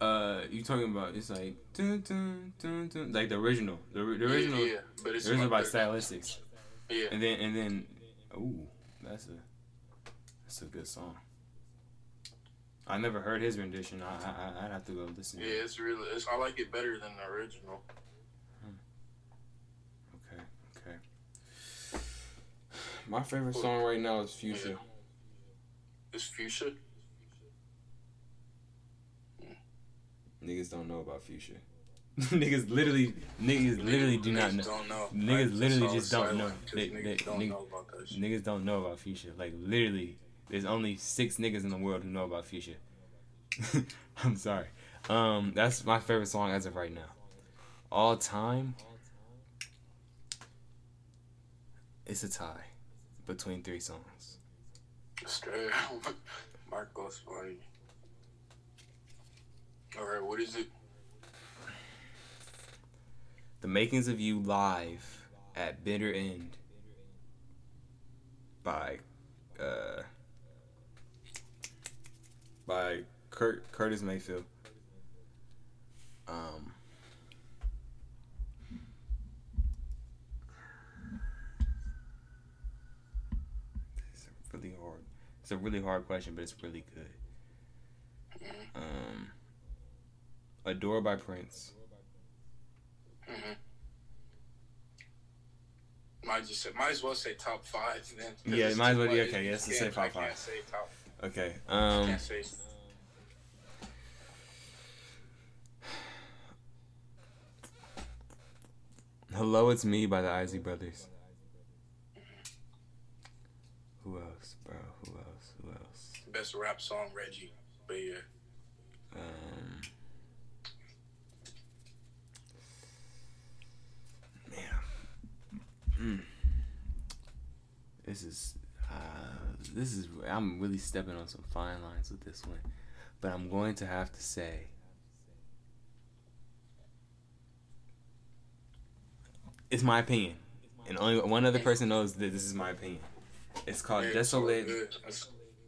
Uh, you talking about it's like dun, dun, dun, dun, like the original, the, the original, yeah, yeah, but the it's original by Stylistics, Yeah, and then and then, ooh, that's a that's a good song. I never heard his rendition. I, I I'd have to go listen. yeah, to it. it's really. It's, I like it better than the original. Hmm. Okay, okay. My favorite song right now is Future. It's Fuchsia. Hmm. Niggas don't know about Future. niggas literally, niggas literally do not Niggas know. Know. Niggas literally just don't know. They- niggas they- don't nigg- know about that shit. Niggas don't know about Future. Like literally, there's only six niggas in the world who know about Future. I'm sorry. Um, that's my favorite song as of right now. All time, it's a tie between three songs. Straight Marcos funny. All right, what is it? The Makings of You live at Bitter End by uh by Kurt Curtis Mayfield. Um It's really hard. It's a really hard question, but it's really good. Um Adore by Prince. hmm Might just say, might as well say top five then. Yeah, might as well- yeah, much. okay, yeah, just Can't- say top five. say top. Okay. Um can't say. Hello, it's me by the Isley Brothers. Who else, bro? Who else? Who else? Best rap song, Reggie. But yeah, Um, man, mm. this is uh, this is I'm really stepping on some fine lines with this one, but I'm going to have to say. It's my opinion, and only one other person knows that this is my opinion. It's called Yeah, Desolate. good.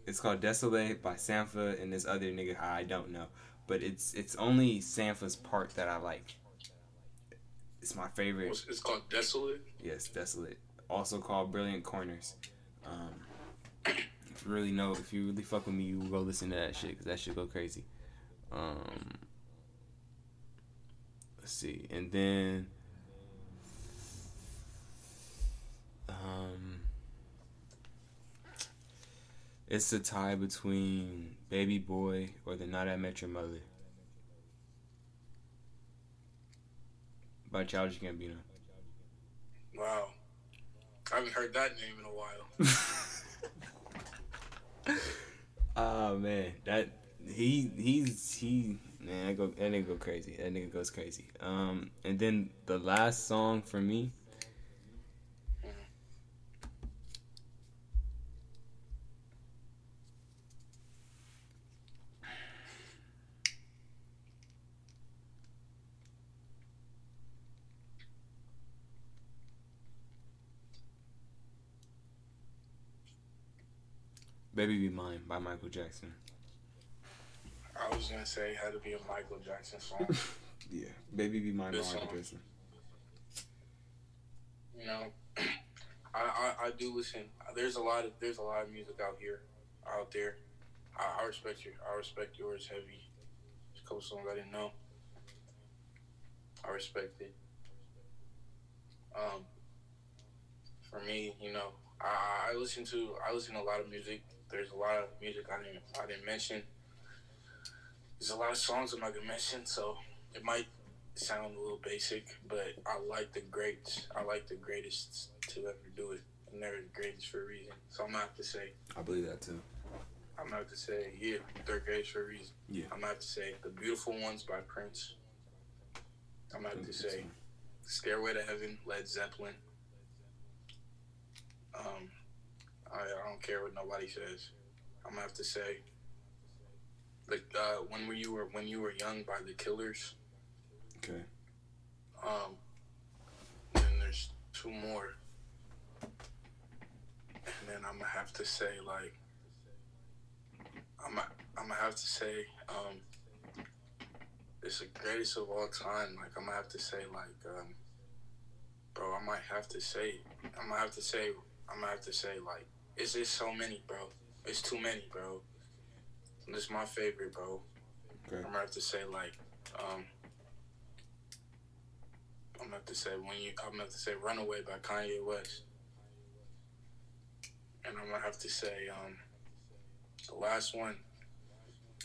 It's called Desolate by Sampha and this other nigga I don't know. But it's it's only Sampha's part that I like. It's my favorite. It's it's called Desolate. Yes, Desolate. Also called Brilliant Corners. Um, if you really know, if you really fuck with me, you go listen to that shit because that shit go crazy. Um, let's see, and then um, it's a tie between Baby Boy or the Night I Met Your Mother by Childish Gambino. Wow. I haven't heard that name in a while. oh man, that he he's he man that go that nigga go crazy. That nigga goes crazy. Um, and then the last song for me. Baby Be Mine by Michael Jackson. I was gonna say it had to be a Michael Jackson song. Yeah, Baby Be Mine by Michael. Jackson. you know, I, I I do listen. There's a lot of there's a lot of music out here, out there. I, I respect your I respect yours heavy. There's a couple songs I didn't know. I respect it. Um, for me, you know, I, I listen to I listen to a lot of music. There's a lot of music I didn't I didn't mention. There's a lot of songs I'm not gonna mention, so it might sound a little basic, but I like the greats. I like the greatest to ever do it, and they're the greatest for a reason. So I'm gonna have to say, I believe that too. I'm gonna have to say, yeah, they're greatest for a reason. Yeah. I'm gonna have to say, the beautiful ones by Prince. I'm gonna have to say, Stairway to Heaven, Led Zeppelin. Um, I, I don't care what nobody says. I'm gonna have to say, like uh, when were you were when you were young by the Killers. Okay. Um, and there's two more. And then I'm gonna have to say like, I'm I'm gonna have to say um, it's the greatest of all time. Like I'm gonna have to say like, um, bro, I might have to say, I'm gonna have to say, I'm gonna have to say like, it's just so many, bro. It's too many, bro. This is my favorite, bro. Okay. I'm gonna have to say like, um. I'm gonna have to say when you I'm gonna have to say Runaway by Kanye West. And I'm gonna have to say um the last one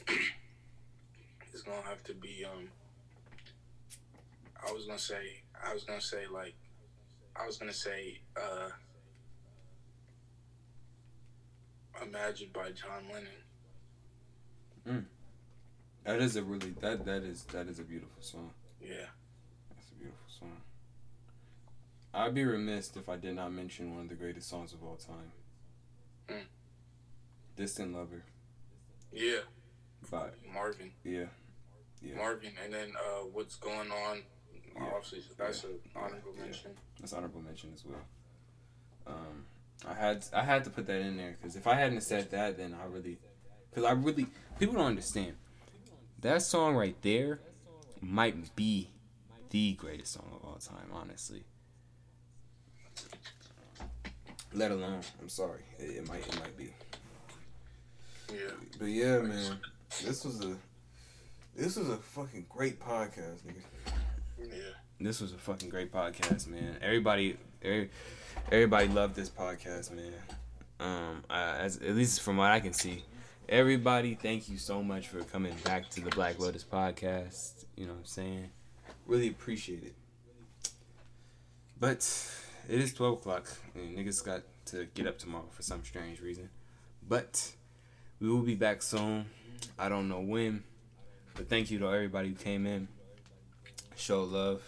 is gonna have to be um I was gonna say I was gonna say like I was gonna say uh Imagine by John Lennon. That is a really that that is that is a beautiful song. Yeah. That's a beautiful song. I'd be remiss if I did not mention one of the greatest songs of all time. Mm. Distant Lover. Yeah. By Marvin. yeah. Yeah. Marvin and then uh what's going on off season. That's an honorable mention. That's honorable mention as well. Um, I had I had to put that in there because if I hadn't said that, then I really, because I really people don't understand. That song right there might be the greatest song of all time, honestly. Let alone, I'm sorry, it, it might it might be. Yeah. But yeah, man, this was a this was a fucking great podcast, nigga. Yeah. This was a fucking great podcast, man. Everybody, every, everybody loved this podcast, man. Um, I, as at least from what I can see, everybody, thank you so much for coming back to the Black Lotus podcast. You know what I'm saying? Really appreciate it. But it is 12 o'clock, and niggas got to get up tomorrow for some strange reason. But we will be back soon. I don't know when, but thank you to everybody who came in. Show love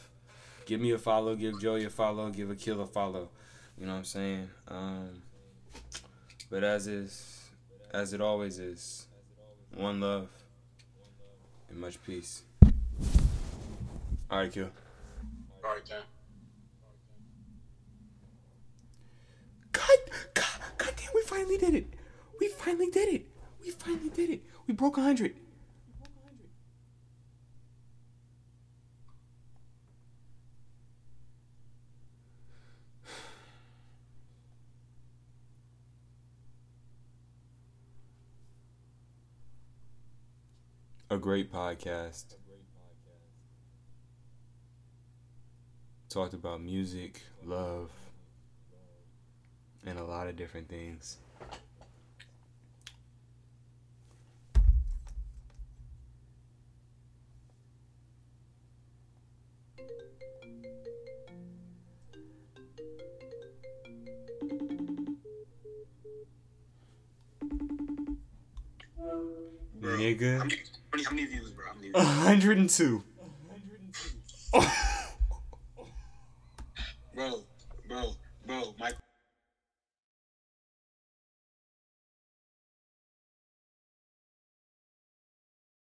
give me a follow, give Joey a follow, give Akil a follow. You know what I'm saying? Um, but as is, as it always is, one love and much peace. All right, kill. All right, then. God, God, God damn, we finally did it. We finally did it. We finally did it. We broke 100. A great podcast. Talked about music, love, and a lot of different things. Nigga many, how many views, bro? 102. 102.